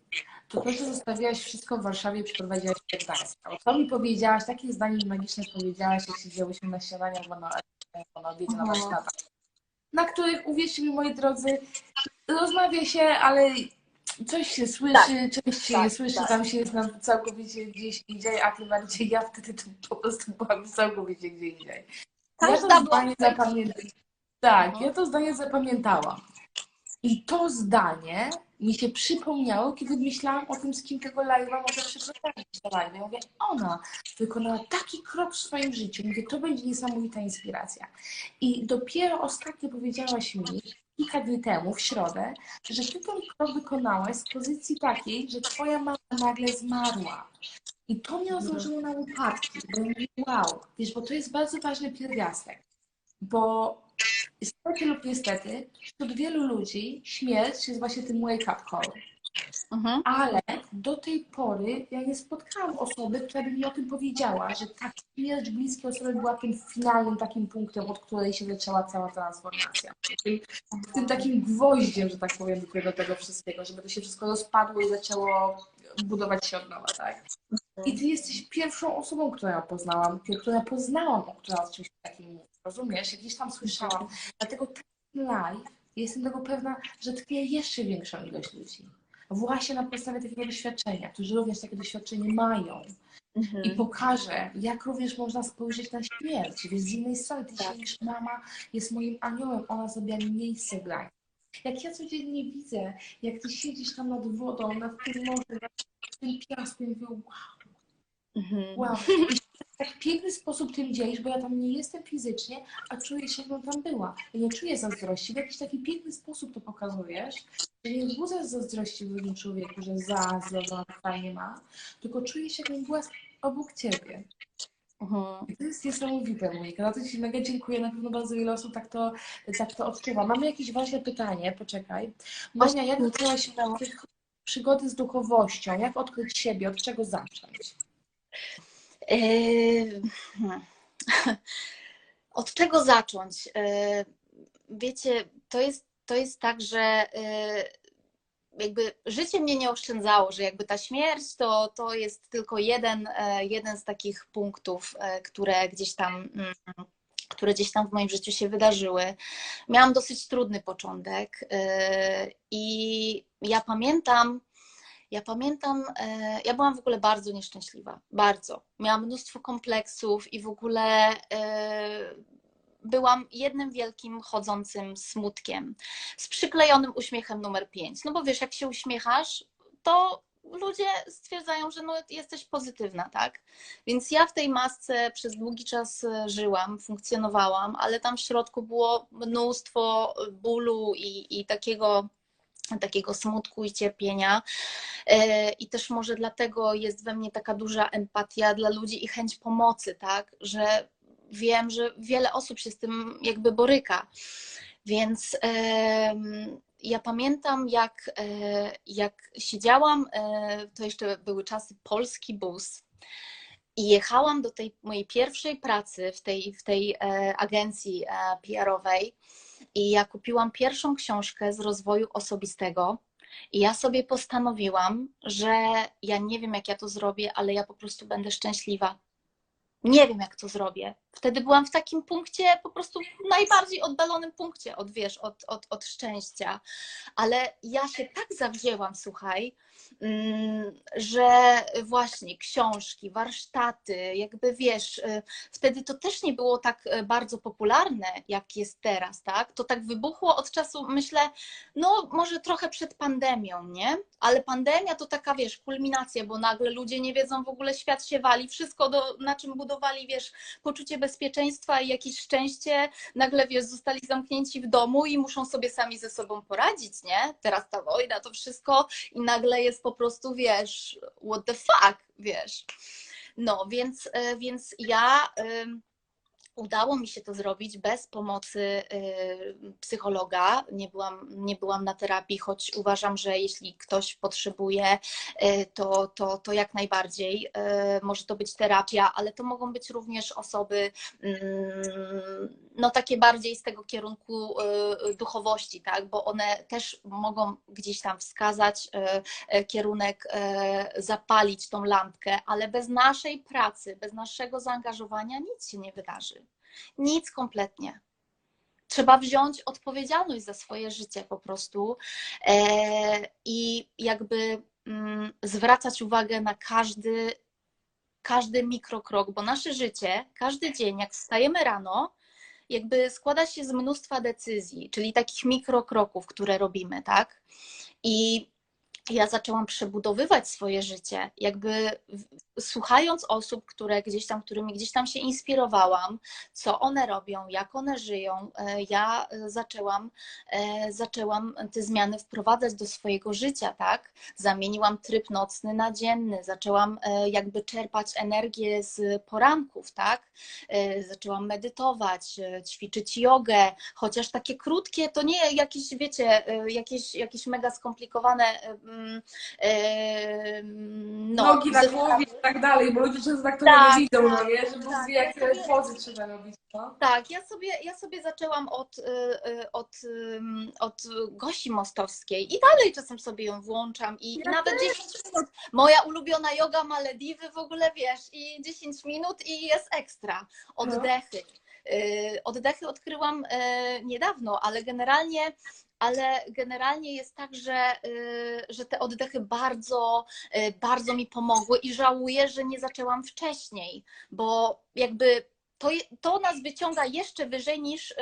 to to, że zostawiłaś wszystko w Warszawie i przyprowadziłaś się do Gdańska. To mi powiedziałaś, takie zdanie magiczne powiedziałaś, jak siedziałyśmy na śniadaniach, bo na, bo na obiedzie na Mhm. warsztatach, na których, uwierzcie mi, moi drodzy, rozmawia się, ale coś się słyszy, Tak, część się tak, nie słyszy, tak. tam się jest nam całkowicie gdzieś indziej, a tym bardziej ja wtedy to po prostu byłam całkowicie gdzie indziej. Ja Każda to była zdanie zapamiętałam. Tak, ja to zdanie zapamiętałam. I to zdanie mi się przypomniało, kiedy myślałam o tym, z kim tego live'a mogę przeprowadzić to live. Ja mówię, ona wykonała taki krok w swoim życiu. Mówię, to będzie niesamowita inspiracja. I dopiero ostatnio powiedziałaś mi, kilka dni temu, w środę, że ty ten krok wykonałaś z pozycji takiej, że twoja mama nagle zmarła. I to mnie otworzyło na łopatki, bo mówię, wow, wiesz, bo to jest bardzo ważny pierwiastek, bo stety lub niestety, wśród wielu ludzi śmierć jest właśnie tym wake-up call. Mhm. Ale do tej pory ja nie spotkałam osoby, która by mi o tym powiedziała, że ta śmierć bliskiej osoby była tym finalnym takim punktem, od której się zaczęła cała transformacja. Tym, tym takim gwoździem, że tak powiem, do tego wszystkiego, żeby to się wszystko rozpadło i zaczęło budować się od nowa, tak? I ty jesteś pierwszą osobą, którą ja poznałam, która poznałam, która o czymś takim mówi. Rozumiesz? Ja gdzieś tam słyszałam. Dlatego ten live, jestem tego pewna, że tkwie jeszcze większą ilość ludzi. Właśnie na podstawie takiego doświadczenia, którzy również takie doświadczenie mają. Mhm. I pokażę, jak również można spojrzeć na śmierć. Więc z innej strony, ty Tak. mama jest moim aniołem, ona zrobiła mi miejsce live. Jak ja codziennie widzę, jak ty siedzisz tam nad wodą, nad tym morzem, nad tym piaskiem, mówię, wow, Mhm. Wow. I w tak piękny sposób tym dzielisz, bo ja tam nie jestem fizycznie, a czuję się, jakbym tam była. Ja nie czuję zazdrości. W jakiś taki piękny sposób to pokazujesz, że nie wzbudzasz zazdrości w drugim człowieku, że ona tak fajnie ma, tylko czuję się, jakbym była obok ciebie. Mhm. I to jest niesamowite, Monika. Na to Ci mega dziękuję. Na pewno bardzo wiele osób tak to, tak to odczuwa. Mamy jakieś ważne pytanie, poczekaj. Monia, jak tych przygody z duchowością? Jak odkryć siebie? Od czego zacząć? Yy, hmm. Od czego zacząć? Yy, Wiecie, to jest, to jest tak, że yy, jakby życie mnie nie oszczędzało, że jakby ta śmierć to, to jest tylko jeden, e, jeden z takich punktów, e, które gdzieś tam mm, które gdzieś tam w moim życiu się wydarzyły. Miałam dosyć trudny początek yy, i ja pamiętam, ja pamiętam, e, ja byłam w ogóle bardzo nieszczęśliwa, bardzo. Miałam mnóstwo kompleksów i w ogóle e, byłam jednym wielkim chodzącym smutkiem z przyklejonym uśmiechem numer 5. No bo wiesz, jak się uśmiechasz, to ludzie stwierdzają, że no, jesteś pozytywna, tak? Więc ja w tej masce przez długi czas e, żyłam, funkcjonowałam, ale tam w środku było mnóstwo bólu i, i takiego takiego smutku i cierpienia. E, I też może dlatego jest we mnie taka duża empatia dla ludzi i chęć pomocy, tak? Że wiem, że wiele osób się z tym jakby boryka. Więc ja pamiętam, jak, e, jak siedziałam, e, to jeszcze były czasy polski bus. I jechałam do tej mojej pierwszej pracy w tej, w tej e, agencji PR-owej. I ja kupiłam pierwszą książkę z rozwoju osobistego. I ja sobie postanowiłam, że ja nie wiem, jak ja to zrobię, ale ja po prostu będę szczęśliwa. Nie wiem, jak to zrobię. Wtedy byłam w takim punkcie, po prostu najbardziej oddalonym punkcie od, wiesz, od, od, od szczęścia. Ale ja się tak zawzięłam, słuchaj, mm, że właśnie książki, warsztaty, jakby wiesz, y, wtedy to też nie było tak y, bardzo popularne, jak jest teraz, tak? To tak wybuchło od czasu, myślę, no może trochę przed pandemią, nie? Ale pandemia to taka, wiesz, kulminacja, bo nagle ludzie nie wiedzą w ogóle, świat się wali, wszystko, do, na czym budowali, wiesz, poczucie bezpieczeństwa i jakieś szczęście, nagle, wiesz, zostali zamknięci w domu i muszą sobie sami ze sobą poradzić, nie? Teraz ta wojna, to wszystko i nagle jest po prostu, wiesz, what the fuck, wiesz. No, więc, e, więc ja ym, udało mi się to zrobić bez pomocy y, psychologa. Nie byłam, nie byłam na terapii, choć uważam, że jeśli ktoś potrzebuje, y, to, to, to jak najbardziej. Y, Może to być terapia, ale to mogą być również osoby mm, no takie bardziej z tego kierunku duchowości, tak? bo one też mogą gdzieś tam wskazać kierunek, zapalić tą lampkę, ale bez naszej pracy, bez naszego zaangażowania nic się nie wydarzy. Nic kompletnie. Trzeba wziąć odpowiedzialność za swoje życie po prostu e, i jakby mm, zwracać uwagę na każdy, każdy mikrokrok, bo nasze życie, każdy dzień, jak wstajemy rano, jakby składa się z mnóstwa decyzji, czyli takich mikrokroków, które robimy, tak? I ja zaczęłam przebudowywać swoje życie, jakby słuchając osób, które gdzieś tam, którymi gdzieś tam się inspirowałam, co one robią, jak one żyją, e, ja e, zaczęłam, e, zaczęłam te zmiany wprowadzać do swojego życia, tak? Zamieniłam tryb nocny na dzienny, zaczęłam jakby czerpać energię z poranków, tak? Zaczęłam medytować, ćwiczyć jogę, chociaż takie krótkie, to nie jakieś, wiecie, jakieś, jakieś mega skomplikowane no, Nogi na głowie i tak dalej, bo ludzie często tak to Tak, nie widzą, no tak, nie? Że tak. wie, jakie pozy trzeba robić, no. Tak, ja sobie, ja sobie zaczęłam od, y, y, od, od Gosi Mostowskiej i dalej czasem sobie ją włączam i Ja nawet 10 minut. Moja ulubiona yoga Malediwy w ogóle wiesz i 10 minut i jest ekstra. Oddechy. Y, Oddechy odkryłam niedawno, ale generalnie ale generalnie jest tak, że, y, że te oddechy bardzo, y, bardzo mi pomogły i żałuję, że nie zaczęłam wcześniej, bo jakby to, to nas wyciąga jeszcze wyżej niż, y,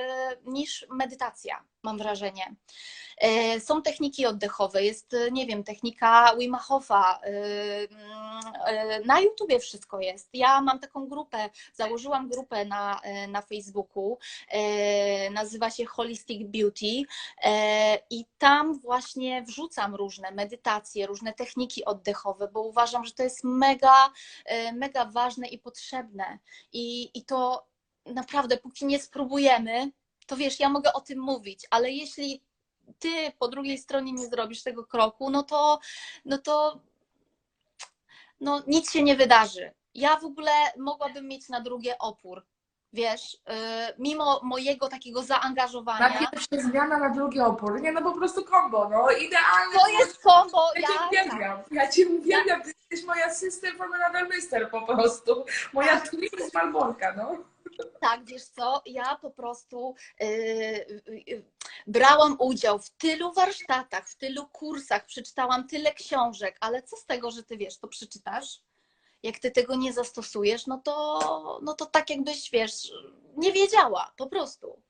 niż medytacja, mam wrażenie. Y, Są techniki oddechowe, jest, y, nie wiem, technika Wima Hofa, y, y, na YouTubie wszystko jest. Ja mam taką grupę, założyłam grupę na, na Facebooku, nazywa się Holistic Beauty i tam właśnie wrzucam różne medytacje, różne techniki oddechowe, bo uważam, że to jest mega, mega ważne i potrzebne. I, I to naprawdę, póki nie spróbujemy, to wiesz, ja mogę o tym mówić, ale jeśli ty po drugiej stronie nie zrobisz tego kroku, no to, no to no, nic się nie wydarzy. Ja w ogóle mogłabym mieć na drugie opór. Wiesz, yy, mimo mojego takiego zaangażowania. Na pierwsze zmiana, na drugie opór. Nie, no po prostu kombo, no idealnie. To jest kombo. Ja cię Ja, uwielbiam, ja cię uwielbiam, ty jesteś moja sister another mister po prostu. Moja twin z Malborka, no. Tak, wiesz co, ja po prostu yy, brałam udział w tylu warsztatach, w tylu kursach, przeczytałam tyle książek, ale co z tego, że ty wiesz, to przeczytasz? Jak ty tego nie zastosujesz, no to, no to tak jakbyś, wiesz, nie wiedziała, po prostu.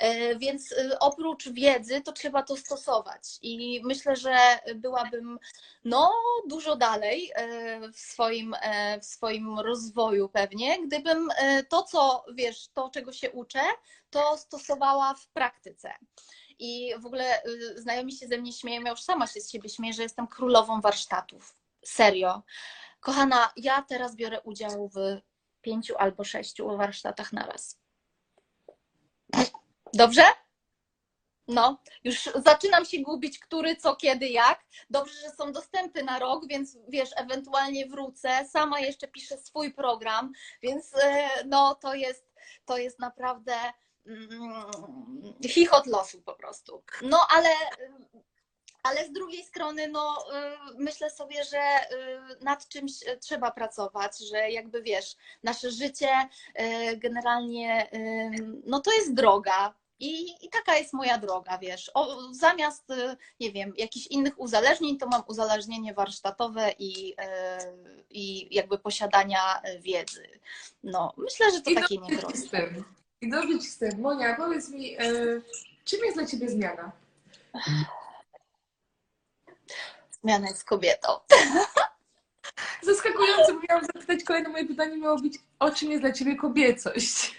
Yy, Więc yy, oprócz wiedzy, to trzeba to stosować. I myślę, że byłabym no, dużo dalej yy, w swoim, yy, w swoim rozwoju pewnie, gdybym to, co wiesz, to, czego się uczę, to stosowała w praktyce. I w ogóle yy, znajomi się ze mnie śmieją, ja już sama się z siebie śmieję, że jestem królową warsztatów. Serio. Kochana, ja teraz biorę udział w pięciu albo sześciu warsztatach na raz. Dobrze? No, już zaczynam się gubić, który, co, kiedy, jak. Dobrze, że są dostępy na rok, więc wiesz, ewentualnie wrócę. Sama jeszcze piszę swój program, więc e, no to jest, to jest naprawdę mm, chichot losu po prostu. No, ale ale z drugiej strony, no, y, myślę sobie, że y, nad czymś trzeba pracować, że jakby wiesz, nasze życie generalnie, no to jest droga. I, I taka jest moja droga, wiesz. O, zamiast, y, nie wiem, jakichś innych uzależnień, to mam uzależnienie warsztatowe i, y, i jakby posiadania wiedzy. No, myślę, że to I takie tym. I dobrze ci z tym. Monia, powiedz mi, e, czym jest dla ciebie zmiana? Zmiana jest kobietą. Zaskakujące, bo miałam zapytać, kolejne moje pytanie miało być, o czym jest dla ciebie kobiecość?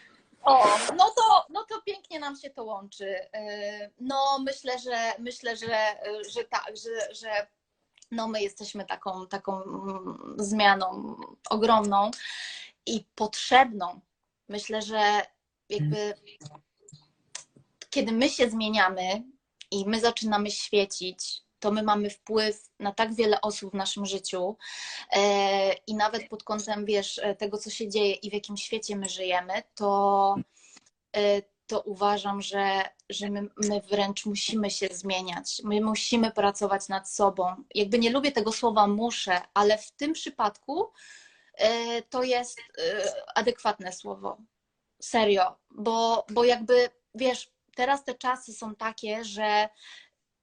O, no to, no to pięknie nam się to łączy. Yy, No myślę, że myślę, że, że tak, że, że no my jesteśmy taką, taką mm, zmianą ogromną i potrzebną. Myślę, że jakby kiedy my się zmieniamy i my zaczynamy świecić, to my mamy wpływ na tak wiele osób w naszym życiu e, i nawet pod kątem, wiesz, e, tego, co się dzieje i w jakim świecie my żyjemy, to, e, to uważam, że, że my, my wręcz musimy się zmieniać. My musimy pracować nad sobą. Jakby nie lubię tego słowa muszę, ale w tym przypadku to jest adekwatne słowo. Serio, bo, bo jakby, wiesz, teraz te czasy są takie, że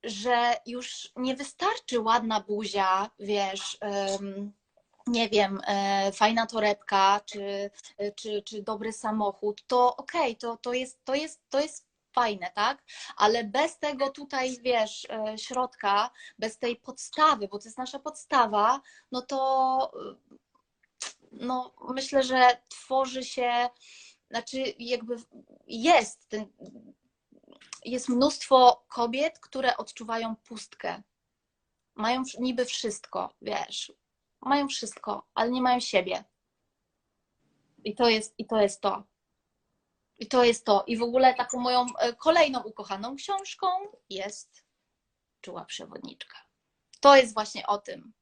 że już nie wystarczy ładna buzia, wiesz, nie wiem, e, fajna torebka czy, czy, czy dobry samochód, to okej, to, to, jest, to, jest, to jest fajne, tak? Ale bez tego tutaj, wiesz, e, środka, bez tej podstawy, bo to jest nasza podstawa, no to e, no, myślę, że tworzy się, znaczy jakby jest ten, jest mnóstwo kobiet, które odczuwają pustkę. Mają niby wszystko, wiesz. Mają wszystko, ale nie mają siebie. I to jest, i to jest to. I to jest to. I w ogóle taką moją e, kolejną ukochaną książką jest Czuła Przewodniczka. to jest właśnie o tym.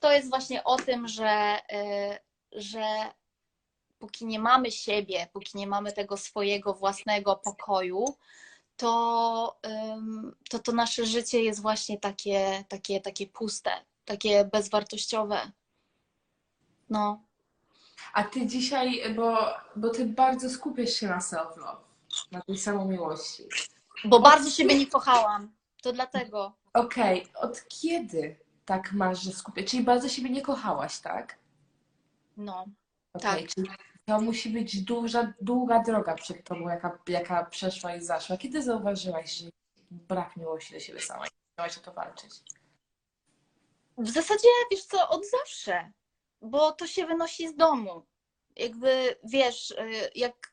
To jest właśnie o tym, że, y, że póki nie mamy siebie, póki nie mamy tego swojego własnego pokoju, to, to to nasze życie jest właśnie takie, takie, takie puste, takie bezwartościowe. No. A ty dzisiaj, bo, bo ty bardzo skupiasz się na self-love, na tej samomiłości. Bo bardzo siebie nie kochałam. To dlatego. Okej, od kiedy tak masz, że skupiasz? Czyli bardzo siebie nie kochałaś, tak? No. Okej, Tak. czyli to musi być duża, długa droga przed tobą, jaka, jaka przeszła i zaszła. Kiedy zauważyłaś, że brak miłości do siebie samej? Chciałaś o to walczyć? W zasadzie, wiesz co, od zawsze, bo to się wynosi z domu. Jakby, wiesz, y, jak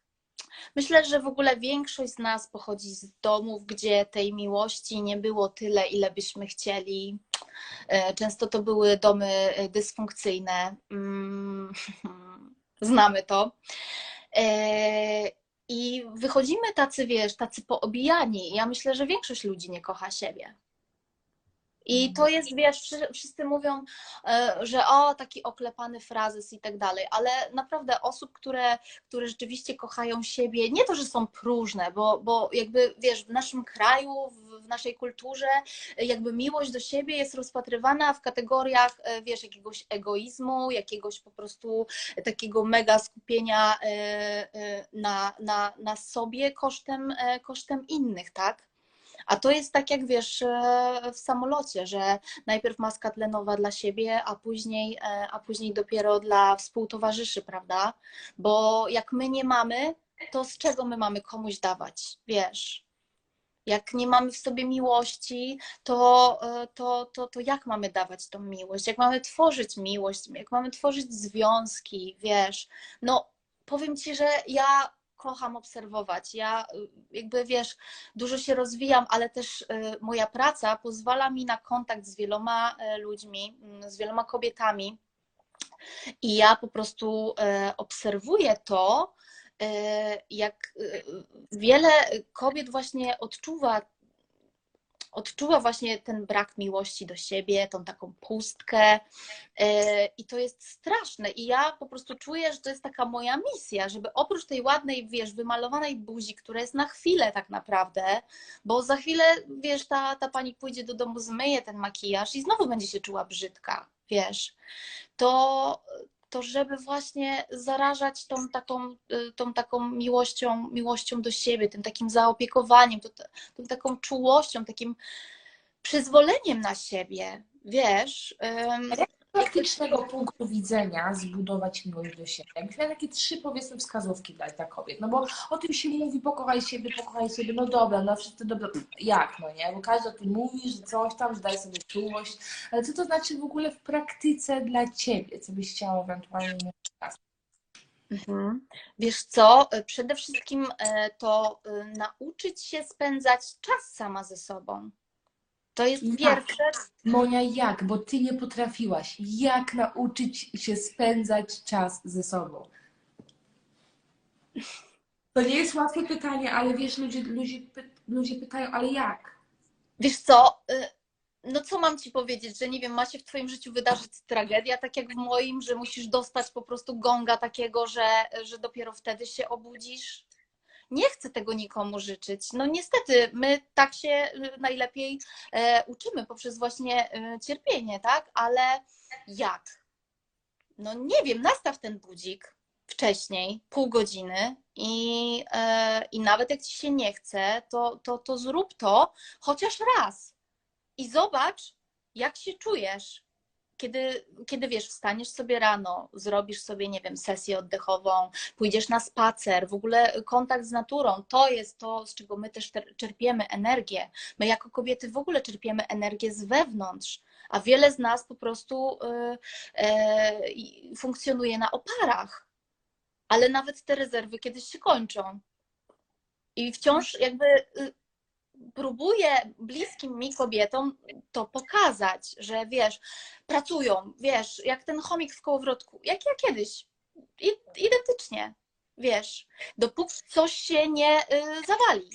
myślę, że w ogóle większość z nas pochodzi z domów, gdzie tej miłości nie było tyle, ile byśmy chcieli. Y, Często to były domy y, dysfunkcyjne. Mm, Znamy to. E, I wychodzimy tacy, wiesz, tacy poobijani. Ja myślę, że większość ludzi nie kocha siebie. I to jest, wiesz, wszy- wszyscy mówią, e, że o, taki oklepany frazes i tak dalej, ale naprawdę osób, które, które rzeczywiście kochają siebie, nie to, że są próżne, bo, bo jakby, wiesz, w naszym kraju, w, naszej kulturze, e, jakby miłość do siebie jest rozpatrywana w kategoriach, e, wiesz, jakiegoś egoizmu, jakiegoś po prostu takiego mega skupienia na, na, na sobie kosztem, kosztem innych, tak? A to jest tak jak wiesz e, w samolocie, że najpierw maska tlenowa dla siebie, a później, e, a później dopiero dla współtowarzyszy, prawda? Bo jak my nie mamy, to z czego my mamy komuś dawać, wiesz? Jak nie mamy w sobie miłości, to, e, to, to, to jak mamy dawać tą miłość? Jak mamy tworzyć miłość? Jak mamy tworzyć związki, wiesz? No, powiem ci, że ja kocham obserwować. Ja y, jakby wiesz, dużo się rozwijam, ale też y, moja praca pozwala mi na kontakt z wieloma y, ludźmi, mm, z wieloma kobietami. I ja po prostu obserwuję to, jak wiele kobiet właśnie odczuwa odczuwa właśnie ten brak miłości do siebie, tą taką pustkę e, i to jest straszne. I ja po prostu czuję, że to jest taka moja misja, żeby oprócz tej ładnej, wiesz, wymalowanej buzi, która jest na chwilę tak naprawdę, bo za chwilę, wiesz, ta, ta pani pójdzie do domu, zmyje ten makijaż i znowu będzie się czuła brzydka, wiesz, to to żeby właśnie zarażać tą taką, y, tą taką miłością, miłością do siebie, tym takim zaopiekowaniem, tą, tą taką czułością, takim przyzwoleniem na siebie, wiesz. Praktycznego punktu widzenia zbudować miłość do siebie. Jakbyś takie trzy, powiedzmy, wskazówki dać dla kobiet. No bo o tym się mówi, pokochaj siebie, pokochaj siebie, no dobra, no wszyscy dobra. Jak, no nie? Bo każdy o tym mówi, że coś tam, że daj sobie czułość. Ale co to znaczy w ogóle w praktyce dla ciebie? Co byś chciała ewentualnie mieć czas? Mhm. Wiesz co, y, przede wszystkim e, to y, nauczyć się spędzać czas sama ze sobą. To jest Jak? pierwsze. Monia, jak? Bo ty nie potrafiłaś. Jak nauczyć się spędzać czas ze sobą? To nie jest łatwe pytanie, ale wiesz, ludzie, ludzie, py- ludzie pytają, ale jak? Wiesz co, y, no co mam ci powiedzieć, że nie wiem, ma się w twoim życiu wydarzyć tragedia, tak jak w moim, że musisz dostać po prostu gonga takiego, że, że dopiero wtedy się obudzisz? Nie chcę tego nikomu życzyć. No niestety, my tak się y, najlepiej e, uczymy poprzez właśnie e, cierpienie, tak? Ale jak? No nie wiem, nastaw ten budzik wcześniej, pół godziny i, e, i nawet jak ci się nie chce, to, to, to zrób to chociaż raz i zobacz, jak się czujesz. Kiedy, kiedy wiesz, wstaniesz sobie rano, zrobisz sobie, nie wiem, sesję oddechową, pójdziesz na spacer, w ogóle kontakt z naturą, to jest to, z czego my też czerpiemy energię. My jako kobiety w ogóle czerpiemy energię z wewnątrz, a wiele z nas po prostu y, e, i funkcjonuje na oparach. Ale nawet te rezerwy kiedyś się kończą. I wciąż jakby y, próbuję bliskim mi kobietom to pokazać, że wiesz, pracują, wiesz, jak ten chomik w kołowrotku, jak ja kiedyś. I, identycznie, wiesz, dopóki coś się nie y, zawali,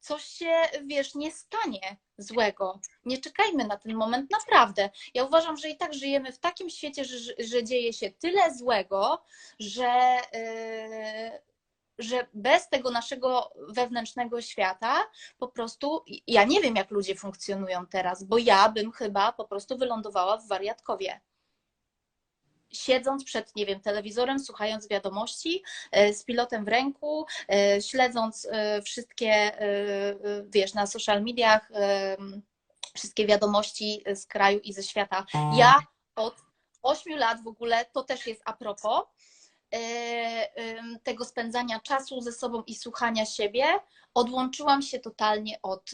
coś się, wiesz, nie stanie, złego. Nie czekajmy na ten moment, naprawdę. Ja uważam, że i tak żyjemy w takim świecie, że, że dzieje się tyle złego, że, yy, że bez tego naszego wewnętrznego świata po prostu ja nie wiem, jak ludzie funkcjonują teraz, bo ja bym chyba po prostu wylądowała w wariatkowie siedząc przed, nie wiem, telewizorem, słuchając wiadomości, e, z pilotem w ręku, e, śledząc e, wszystkie, wiesz, na social mediach, wszystkie wiadomości z kraju i ze świata. Ja od 8 lat w ogóle, to też jest a propos, tego spędzania czasu ze sobą i słuchania siebie, odłączyłam się totalnie od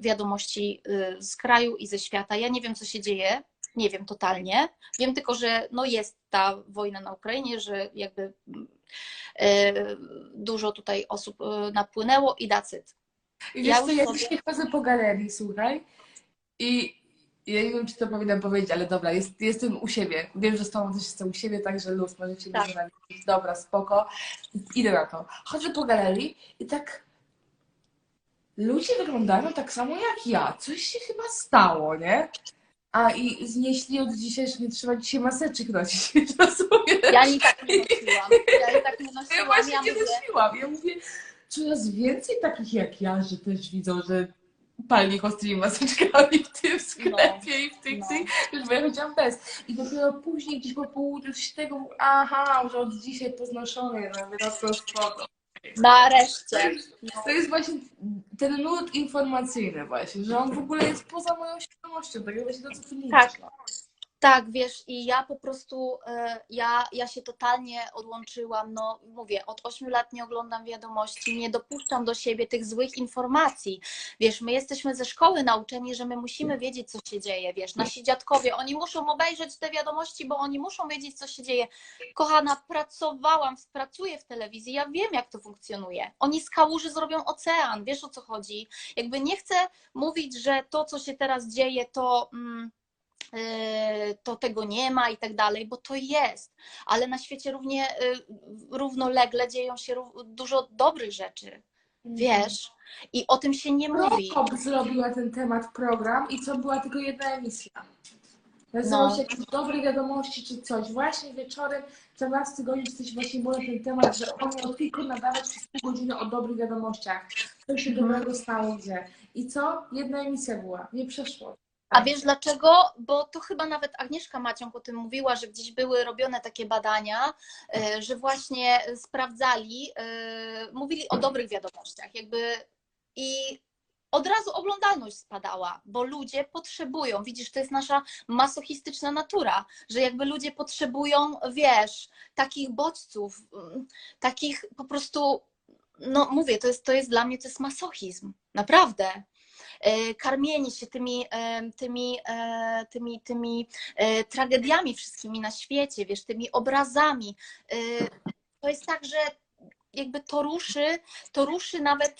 wiadomości z kraju i ze świata. Ja nie wiem, co się dzieje nie wiem totalnie. Wiem tylko, że no jest ta wojna na Ukrainie, że jakby e, dużo tutaj osób e, napłynęło i dacyt. I wiesz ja co, ja sobie... dzisiaj chodzę po galerii, słuchaj, i ja nie wiem, czy to powinnam powiedzieć, ale dobra, jest, jestem u siebie. Wiem, że z tobą też jestem u siebie, także luz, możecie tak. mnie Dobra, spoko. Idę na to. Chodzę po galerii i tak ludzie wyglądają tak samo jak ja. Coś się chyba stało, nie? A i znieśli od dzisiaj, że nie trzeba dzisiaj maseczek nosić, rozumiesz? Ja nie tak nie nosiłam. Ja nie tak nie nosiłam. Ja właśnie ja nie mówię... nosiłam. Ja mówię, coraz więcej takich jak ja, że też widzą, że palnie z tymi maseczkami w tym sklepie no, i w tych, no. tych, już bo ja chodziłam bez. I dopiero później gdzieś po południu się tego, aha, że od dzisiaj poznoszone, no teraz to spoko. Nareszcie. To jest właśnie ten nurt informacyjny właśnie, że on w ogóle jest poza moją świadomością, tak właśnie to, co ty mówisz. Tak. Tak, wiesz, i ja po prostu, e, ja, ja się totalnie odłączyłam, no mówię, od 8 lat nie oglądam wiadomości, nie dopuszczam do siebie tych złych informacji. Wiesz, my jesteśmy ze szkoły nauczeni, że my musimy wiedzieć, co się dzieje, wiesz, nasi dziadkowie, oni muszą obejrzeć te wiadomości, bo oni muszą wiedzieć, co się dzieje. Kochana, pracowałam, pracuję w telewizji, ja wiem, jak to funkcjonuje. Oni z kałuży zrobią ocean, wiesz o co chodzi. Jakby nie chcę mówić, że to, co się teraz dzieje, to... Mm, to tego nie ma i tak dalej, bo to jest, ale na świecie równie, y, równolegle dzieją się dużo dobrych rzeczy, wiesz, i o tym się nie mówi. Prokop zrobiła ten temat program i co była tylko jedna emisja. Nazywał no. się jakieś dobre wiadomości czy coś. Właśnie wieczorem, co raz w tygodniu coś właśnie było na ten temat, że on miał tylko nadawać przez pół godziny o dobrych wiadomościach. Co się mhm. dobrego stało gdzie. I co? Jedna emisja była. Nie przeszło. A wiesz dlaczego? Bo to chyba nawet Agnieszka Maciąg o tym mówiła, że gdzieś były robione takie badania, e, że właśnie sprawdzali, e, mówili o dobrych wiadomościach, jakby i od razu oglądalność spadała, bo ludzie potrzebują, widzisz, to jest nasza masochistyczna natura, że jakby ludzie potrzebują, wiesz, takich bodźców, mm, takich po prostu, no mówię, to jest, to jest dla mnie, to jest masochizm, naprawdę. E, karmieni się tymi, e, tymi, e, tymi, tymi tragediami wszystkimi na świecie, wiesz, tymi obrazami. To jest tak, że jakby to ruszy, to ruszy nawet,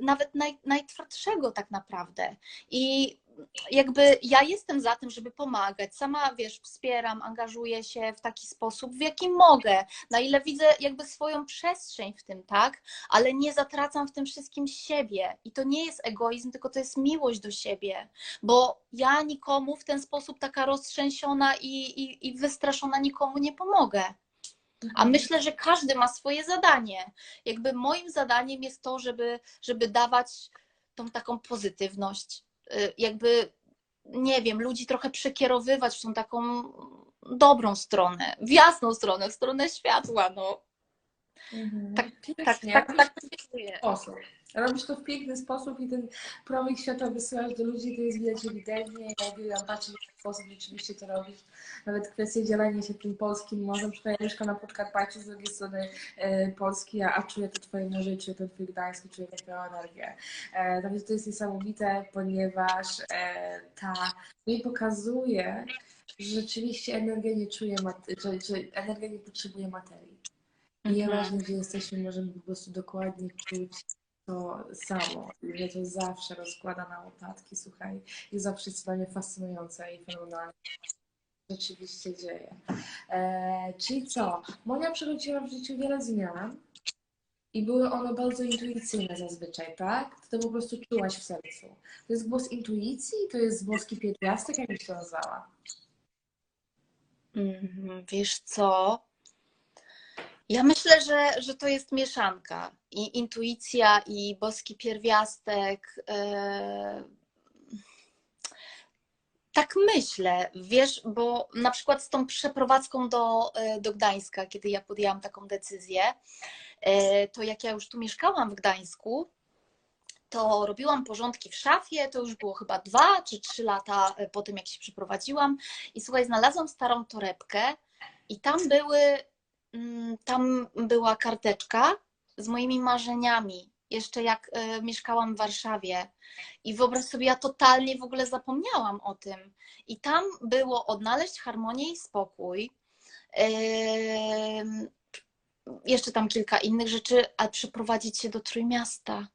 nawet naj, najtwardszego tak naprawdę. I jakby ja jestem za tym, żeby pomagać. Sama, wiesz, wspieram, angażuję się w taki sposób, w jaki mogę, na ile widzę jakby swoją przestrzeń w tym, tak? Ale nie zatracam w tym wszystkim siebie. I to nie jest egoizm, tylko to jest miłość do siebie, bo ja nikomu w ten sposób taka roztrzęsiona i, i, i wystraszona nikomu nie pomogę. A mhm. myślę, że każdy ma swoje zadanie. Jakby moim zadaniem jest to, żeby, żeby dawać tą taką pozytywność, jakby, nie wiem, ludzi trochę przekierowywać w tą taką dobrą stronę, w jasną stronę, w stronę światła, no. Mhm. Tak, tak, tak, tak, tak, Robisz to w piękny sposób i ten promyk światła wysyłasz do ludzi, to jest widać ewidentnie. Ja uwielbiam patrzeć, w jaki sposób rzeczywiście to robisz. Nawet kwestia dzielenia się tym polskim morzem. Ja mieszkam na Podkarpaciu, z drugiej strony e, Polski, a, a czuję to Twoje morze, czuję to Twój Gdańsk, czuję taką energię. E, także to jest niesamowite, ponieważ e, ta mi pokazuje, że rzeczywiście energia nie czuje, że, że energia nie potrzebuje materii. I mhm. nieważne, gdzie jesteśmy, możemy po prostu dokładnie czuć to samo, że to zawsze rozkłada na łopatki, słuchaj, i zawsze jest dla mnie fascynujące i fenomenalne. Rzeczywiście dzieje. E, czyli co? Monia przechodziła w życiu wiele zmian. i były one bardzo intuicyjne zazwyczaj, tak? Ty to po prostu czułaś w sercu. To jest głos intuicji, to jest boski pierwiastek, jak to nazwała? Mhm, Wiesz co? Ja myślę, że, że to jest mieszanka. I intuicja, i boski pierwiastek. e, Tak myślę, wiesz, bo na przykład z tą przeprowadzką do, e, do Gdańska, kiedy ja podjęłam taką decyzję, e, to jak ja już tu mieszkałam w Gdańsku, to robiłam porządki w szafie, to już było chyba dwa czy trzy lata po tym, jak się przeprowadziłam. I słuchaj, znalazłam starą torebkę i tam były, tam była karteczka z moimi marzeniami, jeszcze jak e, mieszkałam w Warszawie. I wyobraź sobie, ja totalnie w ogóle zapomniałam o tym. I tam było odnaleźć harmonię i spokój. Jeszcze tam kilka innych rzeczy, a przeprowadzić się do Trójmiasta.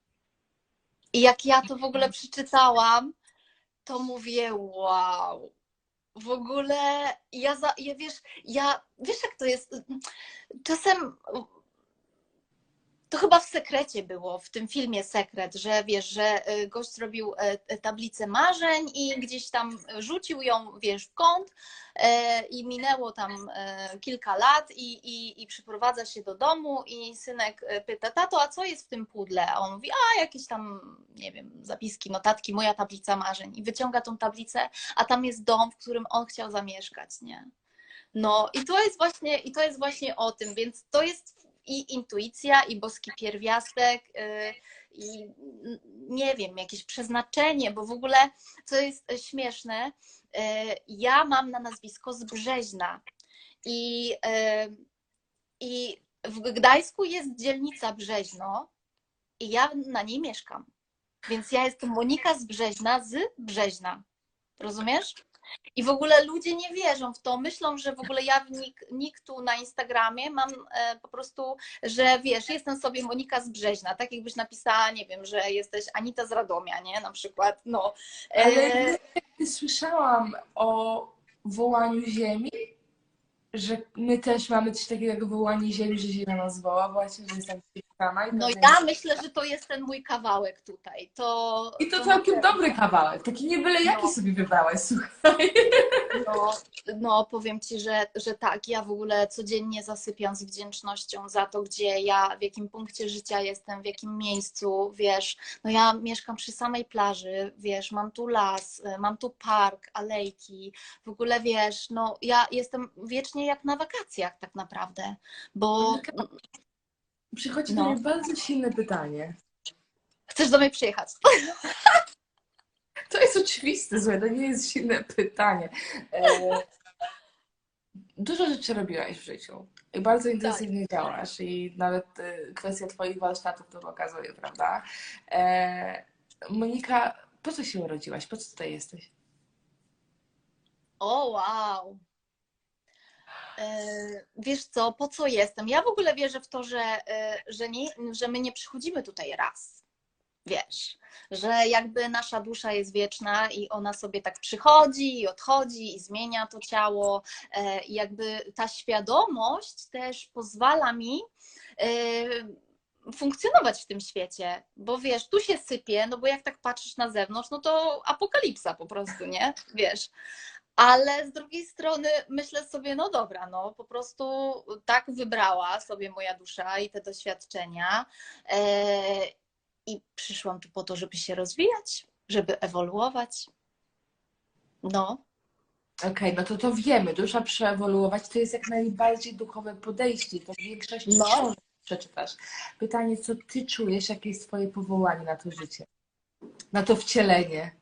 I jak ja to w ogóle przeczytałam, to mówię, wow. W ogóle ja, za, ja wiesz, ja wiesz jak to jest. Czasem to chyba w sekrecie było, w tym filmie Sekret, że wiesz, że y, gość robił e, tablicę marzeń i gdzieś tam rzucił ją, wiesz, w kąt e, i minęło tam e, kilka lat i, i, i przyprowadza się do domu i synek e, pyta, tato, a co jest w tym pudle? A on mówi, a jakieś tam, nie wiem, zapiski, notatki, moja tablica marzeń. I wyciąga tą tablicę, a tam jest dom, w którym on chciał zamieszkać, nie? No i to jest właśnie, i to jest właśnie o tym, więc to jest i intuicja, i boski pierwiastek, y, i nie wiem, jakieś przeznaczenie, bo w ogóle, co jest śmieszne, y, ja mam na nazwisko z i, y, i w Gdańsku jest dzielnica Brzeźno i ja na niej mieszkam. Więc ja jestem Monika z z Brzeźna. Rozumiesz? I w ogóle ludzie nie wierzą w to. Myślą, że w ogóle ja w nik, niktu na Instagramie mam e, po prostu, że wiesz, jestem sobie Monika z Brzeźna. Tak jakbyś napisała, nie wiem, że jesteś Anita z Radomia, nie? Na przykład. No. E, Ale nie słyszałam o wołaniu ziemi, że my też mamy coś takiego jak wołanie ziemi, że ziemia nas woła, właśnie, że jestem sama. I, no pewnie- ja myślę, że to jest ten mój kawałek tutaj. To, I to to całkiem dobry kawałek, taki nie byle jaki No. sobie wybrałaś, słuchaj. No, no, powiem Ci, że, że tak, ja w ogóle codziennie zasypiam z wdzięcznością za to, gdzie ja, w jakim punkcie życia jestem, w jakim miejscu, wiesz, no ja mieszkam przy samej plaży, wiesz, mam tu las, y, mam tu park, alejki, w ogóle wiesz, no ja jestem wiecznie jak na wakacjach tak naprawdę, bo Przychodzi No. do mnie bardzo silne pytanie. chcesz do mnie przyjechać. To jest oczywiste, słuchaj, to nie jest silne pytanie. E, Dużo rzeczy robiłaś w życiu i bardzo intensywnie działasz i nawet e, kwestia Twoich warsztatów to pokazuje, prawda? E, Monika, po co się urodziłaś? Po co tutaj jesteś? O, wow. E, Wiesz co, po co jestem? Ja w ogóle wierzę w to, że, e, że, nie, że my nie przychodzimy tutaj raz. Wiesz, że jakby nasza dusza jest wieczna i ona sobie tak przychodzi i odchodzi i zmienia to ciało. e, I jakby ta świadomość też pozwala mi funkcjonować w tym świecie, bo wiesz, tu się sypie, no bo jak tak patrzysz na zewnątrz, no to apokalipsa po prostu, nie? Wiesz. Ale z drugiej strony myślę sobie, no dobra, no po prostu tak wybrała sobie moja dusza i te doświadczenia. E, I przyszłam tu po to, żeby się rozwijać, żeby ewoluować. No, Okej, no to to wiemy, dusza przeewoluować to jest jak najbardziej duchowe podejście, to w większości No. przeczytasz. Pytanie, co Ty czujesz, jakie jest Twoje powołanie na to życie, na to wcielenie?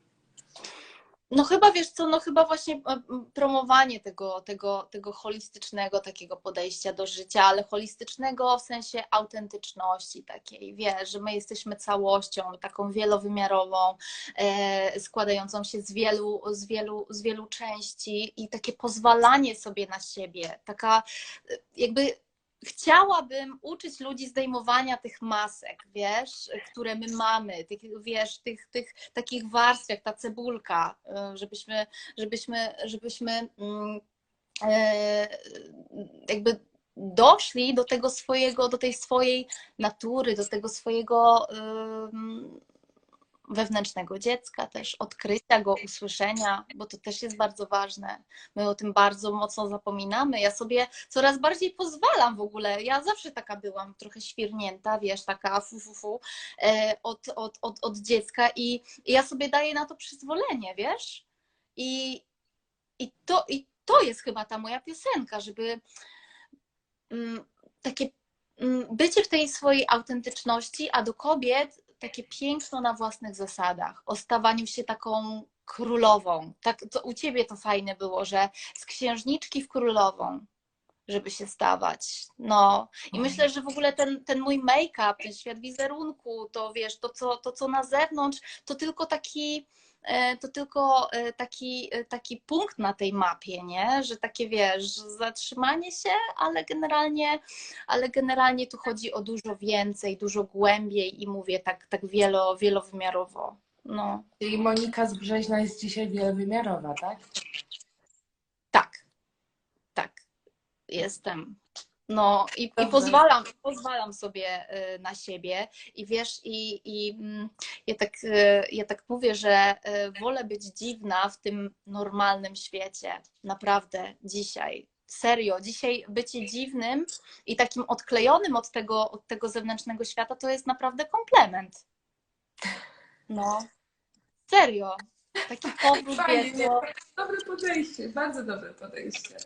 No chyba wiesz co, no chyba właśnie e, promowanie tego, tego, tego holistycznego takiego podejścia do życia, ale holistycznego w sensie autentyczności takiej, wiesz, że my jesteśmy całością taką wielowymiarową, e, składającą się z wielu, z, wielu, z wielu części i takie pozwalanie sobie na siebie, taka e, jakby Chciałabym uczyć ludzi zdejmowania tych masek, wiesz, które my mamy, tych, wiesz, tych, tych takich warstw jak ta cebulka, y, żebyśmy, żebyśmy, żebyśmy mm, e, jakby doszli do tego swojego, do tej swojej natury, do tego swojego wewnętrznego dziecka też, odkrycia go, usłyszenia, bo to też jest bardzo ważne. My o tym bardzo mocno zapominamy. Ja sobie coraz bardziej pozwalam w ogóle. Ja zawsze taka byłam, trochę świrnięta, wiesz, taka fu, fu, fu e, od, od, od, od dziecka i, ja sobie daję na to przyzwolenie, wiesz? I, i, to, I to jest chyba ta moja piosenka, żeby mm, takie mm, bycie w tej swojej autentyczności, a do kobiet takie piękno na własnych zasadach, o stawaniu się taką królową. Tak, to u ciebie to fajne było, że z księżniczki w królową, żeby się stawać. No i myślę, że w ogóle ten, ten mój make-up, ten świat wizerunku, to wiesz, to co, to co na zewnątrz, to tylko taki to tylko e, taki, e, taki punkt na tej mapie, nie? Że takie wiesz, zatrzymanie się, ale generalnie, ale generalnie tu chodzi o dużo więcej, dużo głębiej i mówię tak, tak wielo, wielowymiarowo. No, Czyli Monika z Brzeźna jest dzisiaj wielowymiarowa, tak? tak, tak, jestem. No i, i pozwalam, pozwalam sobie y, na siebie i wiesz, i, i mm, ja, tak, y, ja tak mówię, że y, wolę być dziwna w tym normalnym świecie. Naprawdę, dzisiaj. Serio, dzisiaj bycie dziwnym i takim odklejonym od tego, od tego zewnętrznego świata to jest naprawdę komplement. No, serio. Taki powrót Fajnie, do, Dobre podejście, bardzo dobre podejście.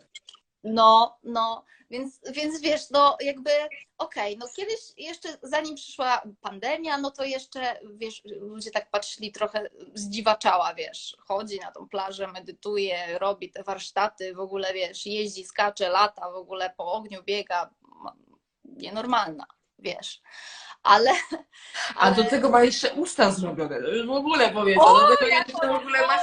No, no, więc, więc wiesz, no jakby okej, no kiedyś jeszcze zanim przyszła pandemia, no to jeszcze, wiesz, ludzie tak patrzyli trochę zdziwaczała, wiesz, chodzi na tą plażę, medytuje, robi te warsztaty, w ogóle, wiesz, jeździ, skacze, lata, w ogóle po ogniu biega, ma- nienormalna, wiesz, ale... A do ale- tego ma jeszcze usta zrobione, to już w ogóle powiedzą. O, do tego jak jeszcze w ogóle masz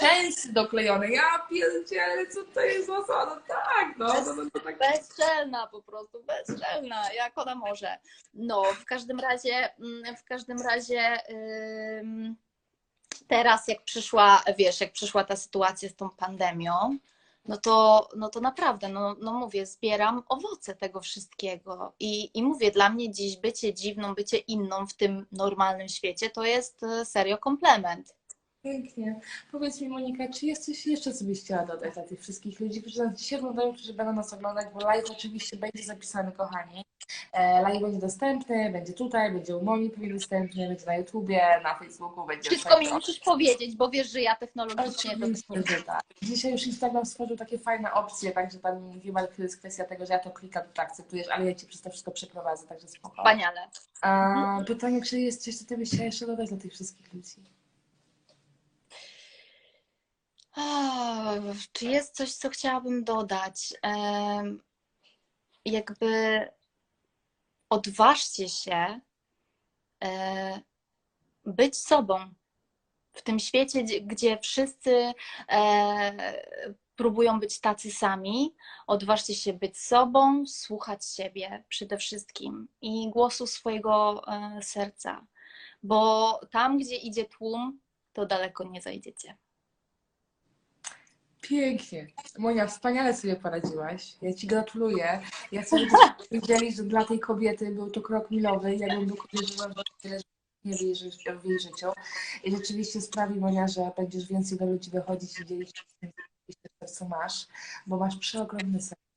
rzęsy doklejone. Ja pierdzielę, co to jest za co? No tak, no, no, no, no tak. Bezczelna po prostu, bezczelna, jak ona może. No, w każdym razie, mm, w każdym razie ym, teraz jak przyszła, wiesz, jak przyszła ta sytuacja z tą pandemią, no to, no to naprawdę, no, no mówię, zbieram owoce tego wszystkiego i, i mówię, dla mnie dziś bycie dziwną, bycie inną w tym normalnym świecie to jest e, serio komplement. Pięknie. Powiedz mi, Monika, czy jest coś jeszcze, co byś chciała dodać dla tych wszystkich ludzi, którzy nas dzisiaj oglądają, którzy będą nas oglądać, bo live oczywiście będzie zapisany, kochani. E, Live będzie dostępny, będzie tutaj, będzie u Moni pewnie dostępny, będzie na YouTubie, na Facebooku, będzie Wszystko mi musisz powiedzieć, bo wiesz, że ja technologicznie to tak. Dzisiaj już Instagram stworzył takie fajne opcje, także tam nie mówimy, ale to jest kwestia tego, że ja to klikam, to akceptujesz, ale ja Cię przez to wszystko przeprowadzę, także spoko. wspaniale. A, pytanie, czy jest coś, co Ty byś chciała jeszcze dodać dla tych wszystkich ludzi? Czy jest coś, co chciałabym dodać? Jakby odważcie się e, być sobą w tym świecie, gdzie- gdzie wszyscy e, próbują być tacy sami. Odważcie się być sobą, słuchać siebie przede wszystkim i głosu swojego e, serca, bo tam, gdzie idzie tłum, to daleko nie zajdziecie. Pięknie. Monia, wspaniale sobie poradziłaś. Ja Ci gratuluję. Ja chcę, wiedzieli, że dla tej kobiety był to krok milowy. Ja bym tylko wierzyła w tyle, że nie w jej, ży- w jej życiu. I rzeczywiście sprawi, Monia, że będziesz więcej do ludzi wychodzić i dzielić się tym, co masz, bo masz przeogromne serce.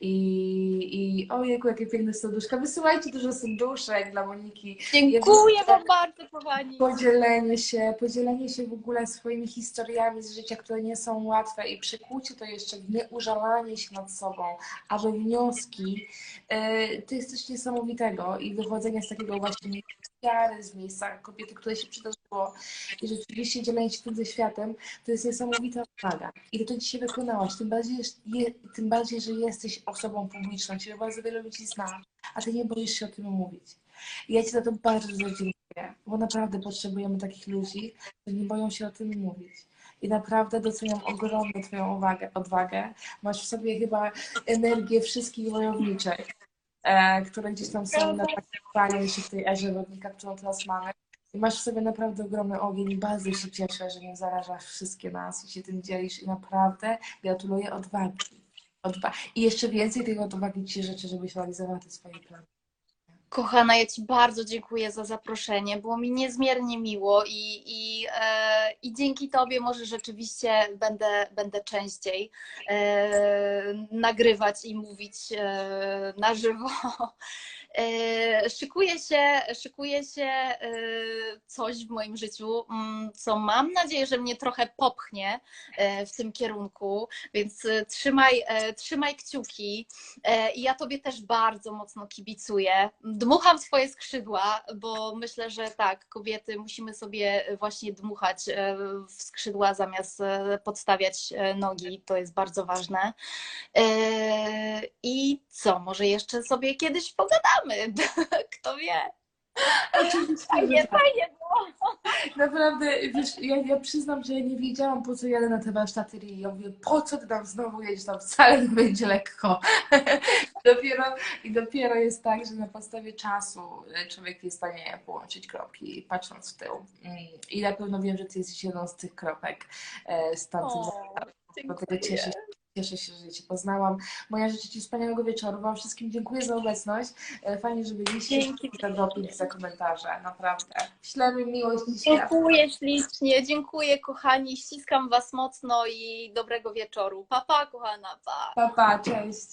I, i ojejku, jakie piękne serduszka. Wysyłajcie dużo serduszek dla Moniki. Dziękuję Wam bardzo, kochani. Podzielenie się, podzielenie się w ogóle swoimi historiami z życia, które nie są łatwe i przekucie to jeszcze w nieużalanie się nad sobą, a we wnioski, yy, to jest coś niesamowitego i wychodzenie z takiego właśnie miejsca z miejsca kobiety, które się przydarzyło i rzeczywiście dzielenie się tym ze światem, to jest niesamowita odwaga. I to dzisiaj wykonałaś, tym bardziej, je, tym bardziej, że jesteś osobą publiczną, ciebie bardzo wiele ludzi zna, a ty nie boisz się o tym mówić. I ja ci za to bardzo dziękuję, bo naprawdę potrzebujemy takich ludzi, którzy nie boją się o tym mówić. I naprawdę doceniam ogromnie Twoją uwagę, odwagę. Masz w sobie chyba energię wszystkich wojowniczek, e, które gdzieś tam są na takim jeszcze w tej erze wodnika, którą teraz mamy. Masz w sobie naprawdę ogromny ogień i bardzo się cieszę, że nie zarażasz wszystkie nas i się tym dzielisz. I naprawdę gratuluję odwagi. odwa- I jeszcze więcej tych odwagi Ci życzę, żebyś realizowała te swoje plany. Kochana, ja Ci bardzo dziękuję za zaproszenie. Było mi niezmiernie miło i, i, e, i dzięki Tobie może rzeczywiście będę, będę częściej e, nagrywać i mówić e, na żywo. E, szykuje się, szykuje się e, coś w moim życiu, mm, co mam nadzieję, że mnie trochę popchnie e, w tym kierunku, więc trzymaj, trzymaj kciuki. I ja Tobie też bardzo mocno kibicuję. Dmucham swoje skrzydła, bo myślę, że tak, kobiety musimy sobie właśnie dmuchać w skrzydła zamiast podstawiać nogi. To jest bardzo ważne. I co, może jeszcze sobie kiedyś pogadamy? Kto wie? Oczywiście, Fajnie, tak. fajnie było. Naprawdę, wiesz, ja, ja przyznam, że ja nie wiedziałam, po co jadę na te warsztaty i ja mówię, po co ty tam znowu jedziesz, tam wcale nie będzie lekko. dopiero, I dopiero jest tak, że na podstawie czasu człowiek jest w stanie połączyć kropki, patrząc w tył. Mm, I na pewno wiem, że ty jesteś jedną z tych kropek e, z tamtych O, Dlatego cieszę się, cieszę się, że Cię poznałam. Moja życzę Ci wspaniałego wieczoru. Wam wszystkim dziękuję za obecność. E, Fajnie, że byliście. Dzięki. Za doping, za komentarze. Naprawdę. Ślemy miłość i świat. Dziękuję ślicznie, dziękuję kochani, ściskam Was mocno i dobrego wieczoru. Pa, pa kochana, pa. Pa, pa, cześć.